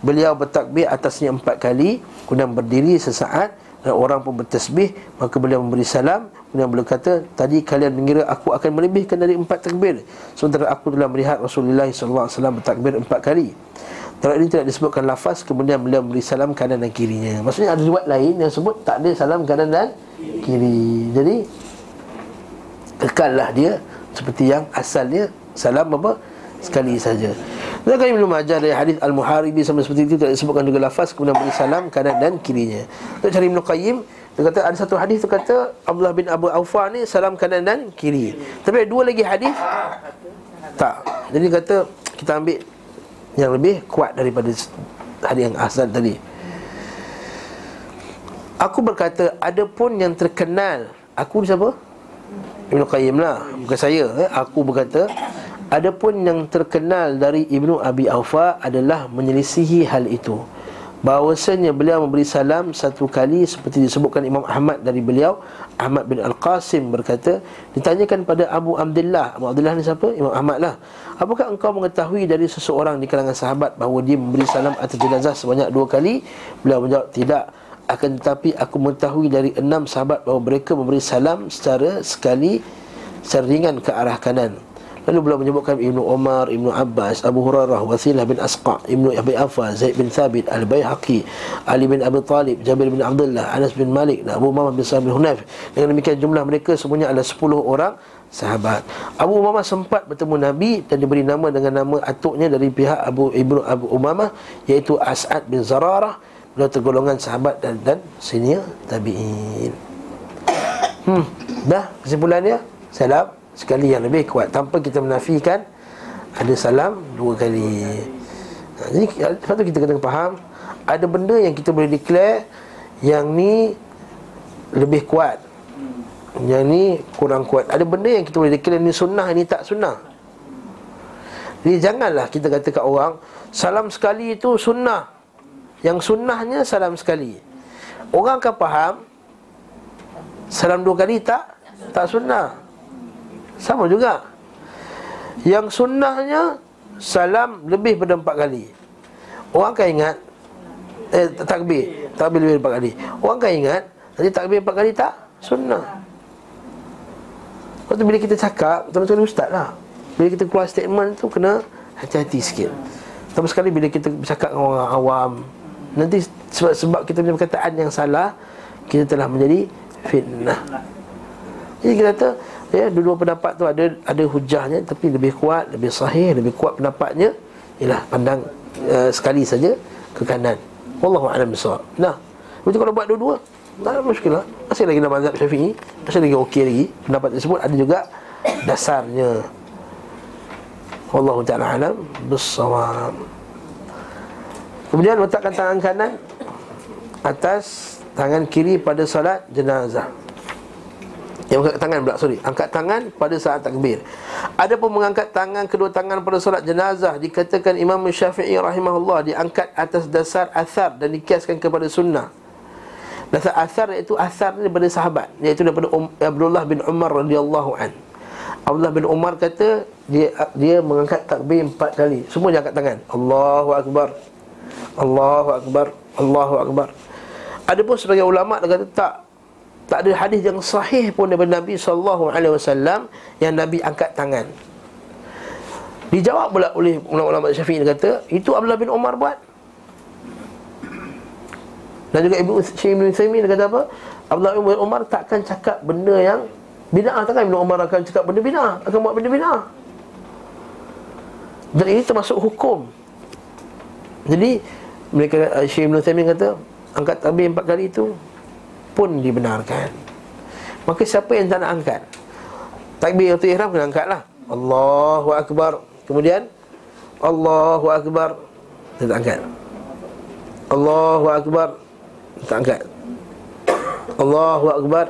Beliau bertakbir atasnya empat kali Kemudian berdiri sesaat Dan orang pun bertasbih Maka beliau memberi salam Kemudian beliau kata Tadi kalian mengira aku akan melebihkan dari empat takbir. Sementara aku telah melihat Rasulullah SAW bertakbir empat kali. Dalam ini tidak disebutkan lafaz Kemudian beliau memberi salam kanan dan kirinya. Maksudnya ada riwayat lain yang sebut Tak ada salam kanan dan kiri. Jadi Kekallah dia Seperti yang asalnya Salam apa? Sekali saja dan kami belum ajar dari hadis Al-Muharibi sama seperti itu tidak disebutkan juga lafaz kemudian beri salam kanan dan kirinya. Untuk cari Ibn Qayyim dia kata ada satu hadis tu kata Abdullah bin Abu Aufa ni salam kanan dan kiri. Tapi ada dua lagi hadis tak. Jadi kata kita ambil yang lebih kuat daripada hadis yang asal tadi. Aku berkata ada pun yang terkenal Aku siapa? Ibnu Qayyim lah Bukan saya eh. Aku berkata Adapun yang terkenal dari Ibnu Abi Aufa adalah menyelisihi hal itu. Bahawasanya beliau memberi salam satu kali seperti disebutkan Imam Ahmad dari beliau. Ahmad bin Al-Qasim berkata ditanyakan pada Abu Abdullah. Abu Abdullah ni siapa? Imam Ahmad lah. Apakah engkau mengetahui dari seseorang di kalangan sahabat bahawa dia memberi salam atas jenazah sebanyak dua kali? Beliau menjawab tidak. Akan tetapi aku mengetahui dari enam sahabat bahawa mereka memberi salam secara sekali secara ringan ke arah kanan Lalu beliau menyebutkan Ibnu Umar, Ibnu Abbas, Abu Hurairah, Wasilah bin Asqa, Ibnu Abi Afa, Zaid bin Thabit, Al-Bayhaqi, Ali bin Abi Talib, Jabir bin Abdullah, Anas bin Malik dan Abu Muhammad bin Sa'id bin Hunayf. Dengan demikian jumlah mereka semuanya adalah 10 orang sahabat. Abu Umamah sempat bertemu Nabi dan diberi nama dengan nama atuknya dari pihak Abu Ibnu Abu Umamah iaitu As'ad bin Zararah. Beliau tergolongan sahabat dan, dan senior tabi'in. Hmm, dah kesimpulan dia? Salam sekali yang lebih kuat tanpa kita menafikan ada salam dua kali. Ha, jadi tu kita kena faham ada benda yang kita boleh declare yang ni lebih kuat. Yang ni kurang kuat. Ada benda yang kita boleh declare ni sunnah ni tak sunnah. Jadi janganlah kita kata kat orang salam sekali itu sunnah. Yang sunnahnya salam sekali. Orang akan faham salam dua kali tak tak sunnah. Sama juga. Yang sunnahnya Salam lebih daripada empat kali. Orang akan ingat Eh takbir. Takbir lebih daripada empat kali. Orang akan ingat Jadi takbir empat kali tak Sunnah. Lepas tu bila kita cakap Tuan-tuan ustaz lah. Bila kita keluar statement tu Kena hati-hati sikit. Tapi sekali bila kita bercakap dengan orang awam. Nanti sebab, sebab kita punya perkataan yang salah Kita telah menjadi fitnah. Jadi kita kata Ya, dua-dua pendapat tu ada ada hujahnya tapi lebih kuat, lebih sahih, lebih kuat pendapatnya ialah pandang uh, sekali saja ke kanan. Wallahu a'lam bissawab. Nah, betul kalau buat dua-dua, tak ada muskilah. Masih lagi dalam mazhab Syafi'i, masih lagi okey lagi. Pendapat tersebut ada juga dasarnya. Wallahu ta'ala alam bissawab. Kemudian letakkan tangan kanan atas tangan kiri pada solat jenazah. Yang angkat tangan pula, sorry. Angkat tangan pada saat takbir. Ada pun mengangkat tangan kedua tangan pada solat jenazah Dikatakan Imam Syafi'i rahimahullah Diangkat atas dasar asar dan dikiaskan kepada sunnah. Dasar asar iaitu asar daripada sahabat Iaitu daripada um, Abdullah bin Umar radhiyallahu an. Abdullah bin Umar kata dia dia mengangkat takbir empat kali. Semua dia angkat tangan. Allahu Akbar. Allahu Akbar. Allahu Akbar. Ada pun sebagai ulama' dia kata tak tak ada hadis yang sahih pun daripada Nabi sallallahu alaihi wasallam yang Nabi angkat tangan. Dijawab pula oleh ulama-ulama Syafi'i kata, itu Abdullah bin Umar buat. Dan juga Ibnu Syekh Ibnu kata apa? Abdullah bin Umar takkan cakap benda yang bid'ah takkan Ibnu Umar akan cakap benda bid'ah, akan buat benda bid'ah. Dan ini termasuk hukum. Jadi mereka Syekh Ibnu kata, angkat tabir empat kali itu pun dibenarkan. Maka siapa yang tak nak angkat? Takbir untuk ihram kena angkat lah. Allahu Akbar. Kemudian Allahu Akbar. Dia tak angkat. Allahu Akbar. Tak angkat. Allahu Akbar.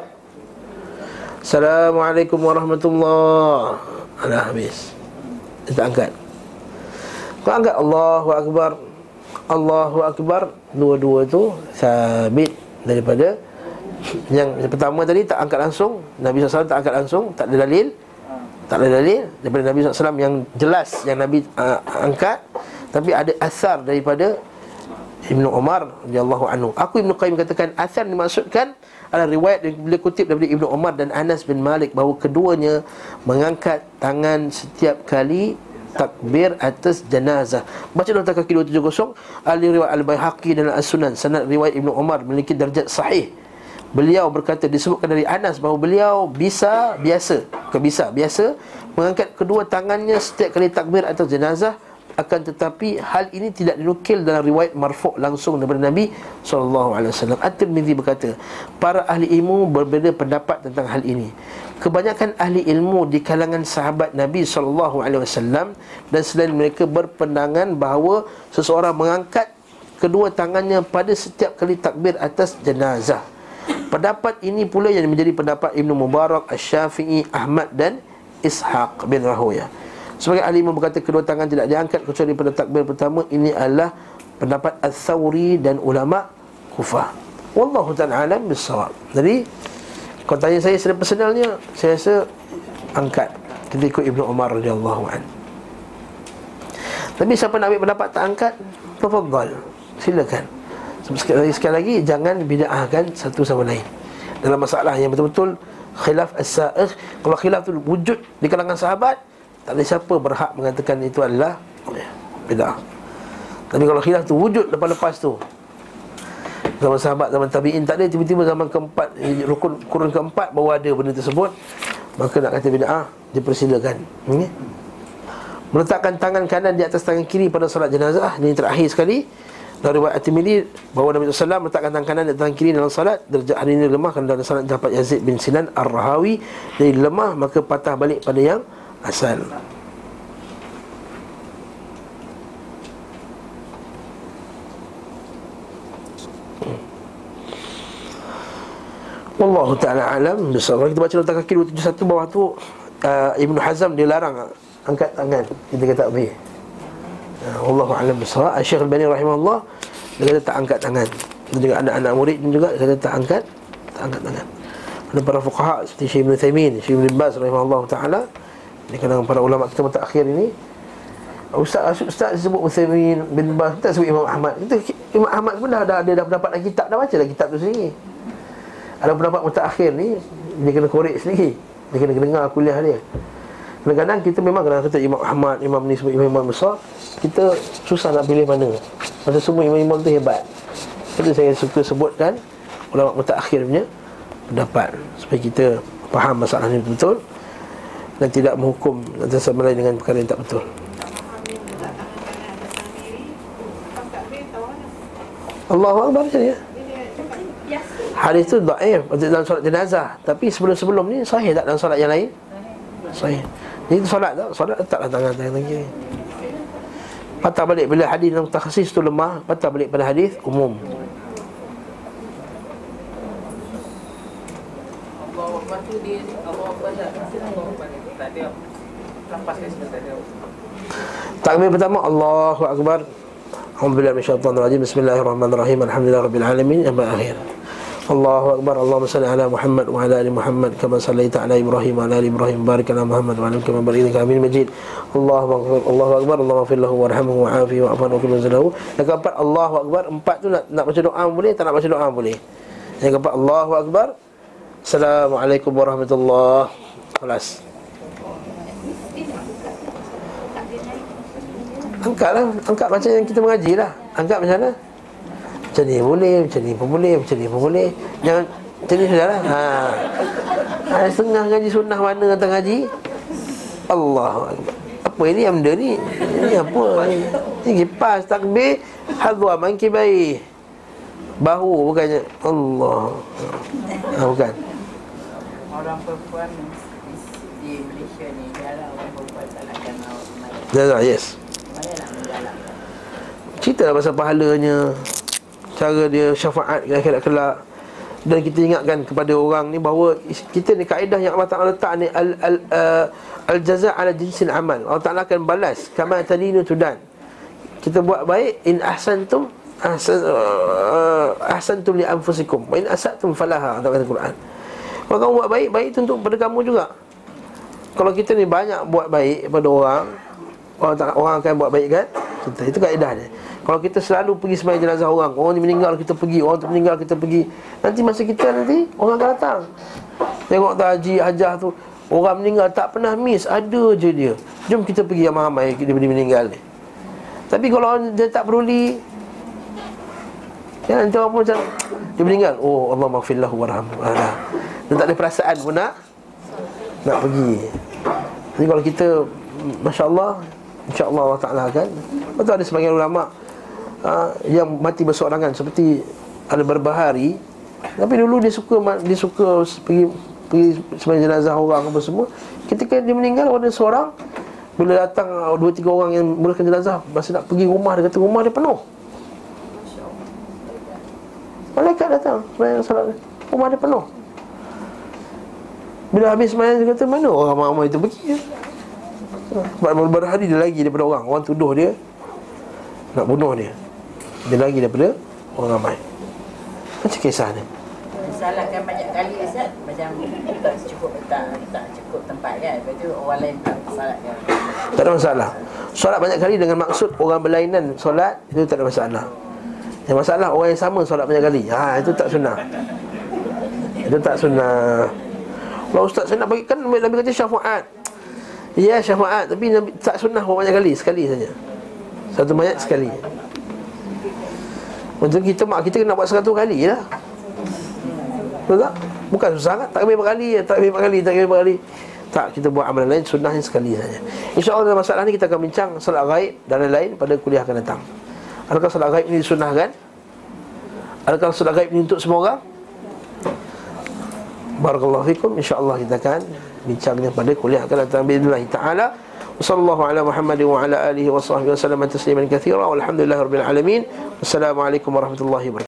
Assalamualaikum warahmatullahi Alah habis. Dia tak angkat. Kau angkat Allahu Akbar Allahu Akbar Dua-dua tu Sabit Daripada yang, pertama tadi tak angkat langsung. Nabi SAW tak angkat langsung Tak ada dalil. Tak ada dalil Daripada Nabi SAW yang jelas Yang Nabi uh, angkat. Tapi ada asar daripada Ibnu Umar anhu. Aku Ibnu Qayyim katakan asar dimaksudkan adalah riwayat yang boleh kutip daripada Ibnu Umar dan Anas bin Malik bahawa keduanya mengangkat tangan setiap kali takbir atas jenazah. Baca dalam kaki 270 Ali riwayat Al-Baihaqi dan As-Sunan sanad riwayat Ibnu Umar memiliki darjat sahih Beliau berkata disebutkan dari Anas bahawa beliau bisa biasa, ke bisa biasa mengangkat kedua tangannya setiap kali takbir atau jenazah akan tetapi hal ini tidak dinukil dalam riwayat marfu' langsung daripada Nabi sallallahu alaihi wasallam. At-Tirmizi berkata, para ahli ilmu berbeza pendapat tentang hal ini. Kebanyakan ahli ilmu di kalangan sahabat Nabi sallallahu alaihi wasallam dan selain mereka berpendangan bahawa seseorang mengangkat kedua tangannya pada setiap kali takbir atas jenazah Pendapat ini pula yang menjadi pendapat Ibn Mubarak, Asy-Syafi'i, Ahmad dan Ishaq bin Rahuya. Sebagai ahli imam berkata kedua tangan tidak diangkat kecuali pada takbir pertama ini adalah pendapat Al-Thawri dan ulama Kufah. Wallahu ta'ala bisawab. Jadi kalau tanya saya secara personalnya saya rasa angkat kita ikut Ibnu Umar radhiyallahu an. Tapi siapa nak ambil pendapat tak angkat, tafadhal. Silakan. Sekali sekali lagi jangan bid'ahkan satu sama lain. Dalam masalah yang betul-betul khilaf as-sa'ir, kalau khilaf tu wujud di kalangan sahabat, tak ada siapa berhak mengatakan itu adalah bid'ah. Tapi kalau khilaf tu wujud lepas-lepas tu Zaman sahabat, zaman tabi'in tak ada Tiba-tiba zaman keempat, rukun kurun keempat Baru ada benda tersebut Maka nak kata bid'ah, dipersilakan okay? Meletakkan tangan kanan di atas tangan kiri pada salat jenazah Ini terakhir sekali Dari riwayat At-Tirmidzi bahawa Nabi SAW meletakkan tangan kanan atas tangan kiri dalam salat Derajat hari ini lemah kerana dalam salat dapat Yazid bin Sinan Ar-Rahawi Jadi lemah maka patah balik pada yang asal. Wallahu ta'ala alam. Kalau kita baca letak kaki 271 bawah tu uh, Ibn Hazam dia larang Angkat tangan. Kita kata boleh Wallahu alam besar Syekh Al-Bani rahimahullah Dia kata tak angkat tangan. Dan juga anak-anak murid juga Dia kata tak angkat Tak angkat tangan. Ada para fuqaha Seperti Syekh Ibn Thaymin Syekh Ibn Baz rahimahullah ta'ala Ini kadang para ulama kita mutakhir ini Ustaz, Ustaz sebut Uthaymin bin Baz Kita sebut Imam Ahmad. Kita, Imam Ahmad pun dah, dah, dia dah dapat kitab Dah baca dah kitab tu sendiri. Ada pendapat mutakhir ni Dia kena korek sendiri. Dia kena dengar kuliah dia Kadang-kadang kita memang kena kata Imam Ahmad Imam ni sebut imam-imam besar Kita susah nak pilih mana. Masa semua imam-imam tu hebat. Jadi saya suka sebutkan Ulama mutakhir punya pendapat Supaya kita faham masalah ni betul Dan tidak menghukum Antara sama lain dengan perkara yang tak betul. Allahu Akbar macam ya Hadis tu daif dalam solat jenazah. Tapi sebelum-sebelum ni sahih tak dalam solat yang lain? Sahih Tu solat tak? Solat letaklah tangan tangan kiri Patah balik bila hadis yang takhasis tu lemah Patah balik pada hadis umum. Takbir pertama Allahu Akbar. Alhamdulillah rajim Bismillahirrahmanirrahim. Alhamdulillah rabbil alamin. Sampai akhir Allahu Akbar Allahumma salli ala Muhammad wa ala ali Muhammad kama sallaita ala Ibrahim wa ala ali Ibrahim barik ala Muhammad wa ala kama barakta ala Majid. Allahu Akbar Allahu Akbar Allahumma fir lahu warhamhu wa'afihi wa'afan wa kullu zalahu Yang keempat Allahu Akbar Empat tu nak, nak baca doa boleh Tak nak baca doa boleh. Yang keempat Allahu Akbar. Assalamualaikum warahmatullahi wabarakatuh. Angkatlah Angkat macam yang kita mengaji lah Angkat macam mana macam ni boleh, macam ni pun boleh, macam ni pun boleh. Jangan macam ni sudah lah. Ha. ha setengah ngaji sunnah mana tentang ngaji? Allah Apa ini benda ni? Ini apa? Ini kipas takbir hadwa man kibai. Bahu bukannya Allah. Ha, bukan. Orang perempuan di Malaysia ni jarang orang perempuan tak nak yes. Cerita pasal pahalanya cara dia syafaat di akhirat kelak dan kita ingatkan kepada orang ni bahawa kita ni kaedah yang Allah Taala letak ni al al uh, al jaza ala jinsil amal. Allah Taala akan balas kama tadinu tudan. Kita buat baik in ahsantum ahsan uh, ahsantum li anfusikum wa in asatum falaha kata Quran. Kalau kamu buat baik, baik itu untuk pada kamu juga. Kalau kita ni banyak buat baik pada orang, orang, tak, orang akan buat baik kan? Kita itu kaedah dia. Kalau kita selalu pergi sembahyang jenazah orang Orang ni meninggal kita pergi Orang tu meninggal kita pergi. Nanti masa kita nanti Orang akan datang. Tengok tu haji hajah tu Orang meninggal tak pernah miss Ada je dia. Jom kita pergi yang ramai Dia meninggal ni. Tapi kalau dia tak peduli Ya nanti orang pun macam Dia meninggal. Oh Allah maghfirlahu warhamu Dan tak ada perasaan pun nak Nak pergi. Jadi kalau kita Masya Allah InsyaAllah Allah Ta'ala kan. Betul ada sebagian ulama' ha, yang mati bersorangan seperti ada berbahari. Tapi dulu dia suka dia suka pergi pergi sebagai jenazah orang apa semua. Ketika dia meninggal ada seorang. Bila datang dua tiga orang yang mulakan jenazah masa nak pergi rumah dia kata rumah dia penuh. Malaikat datang sebenarnya salat Rumah dia penuh. Bila habis semayang dia kata Mana orang ramai-ramai itu pergi Sebab beberapa hari dia lagi daripada orang. Orang tuduh dia Nak bunuh dia Dia lagi daripada orang ramai. Macam kisah ni. Salahkan banyak kali Ustaz. Macam tak cukup tak, tak cukup tempat kan. Lepas tu orang lain tak salahkan. Tak ada masalah. Solat banyak kali dengan maksud Orang berlainan solat Itu tak ada masalah. Yang masalah orang yang sama solat banyak kali. Ha, Itu tak sunnah. Itu tak sunnah. Kalau ustaz saya nak bagi Kan Nabi kata syafaat. Ya syafaat. Tapi Nabi, tak sunnah orang banyak kali. Sekali saja. Satu banyak sekali Macam kita mak kita kena buat seratus kali lah Betul tak? Bukan susah kan? Tak kena berkali ya, tak kena berkali, tak kena berkali Tak, kita buat amalan lain, sunnahnya sekali saja InsyaAllah dalam masalah ni kita akan bincang Salat gaib dan lain-lain pada kuliah akan datang Adakah salat gaib ini disunnahkan? Adakah salat gaib ini untuk semua orang? Barakallahu fikum InsyaAllah kita akan bincangnya pada kuliah akan datang Bismillah ta'ala Wassalamualaikum ala Muhammad wa ala alihi wa sahbihi wa sallam tasliman kathira Walhamdulillah rabbil alamin Wassalamualaikum warahmatullahi wabarakatuh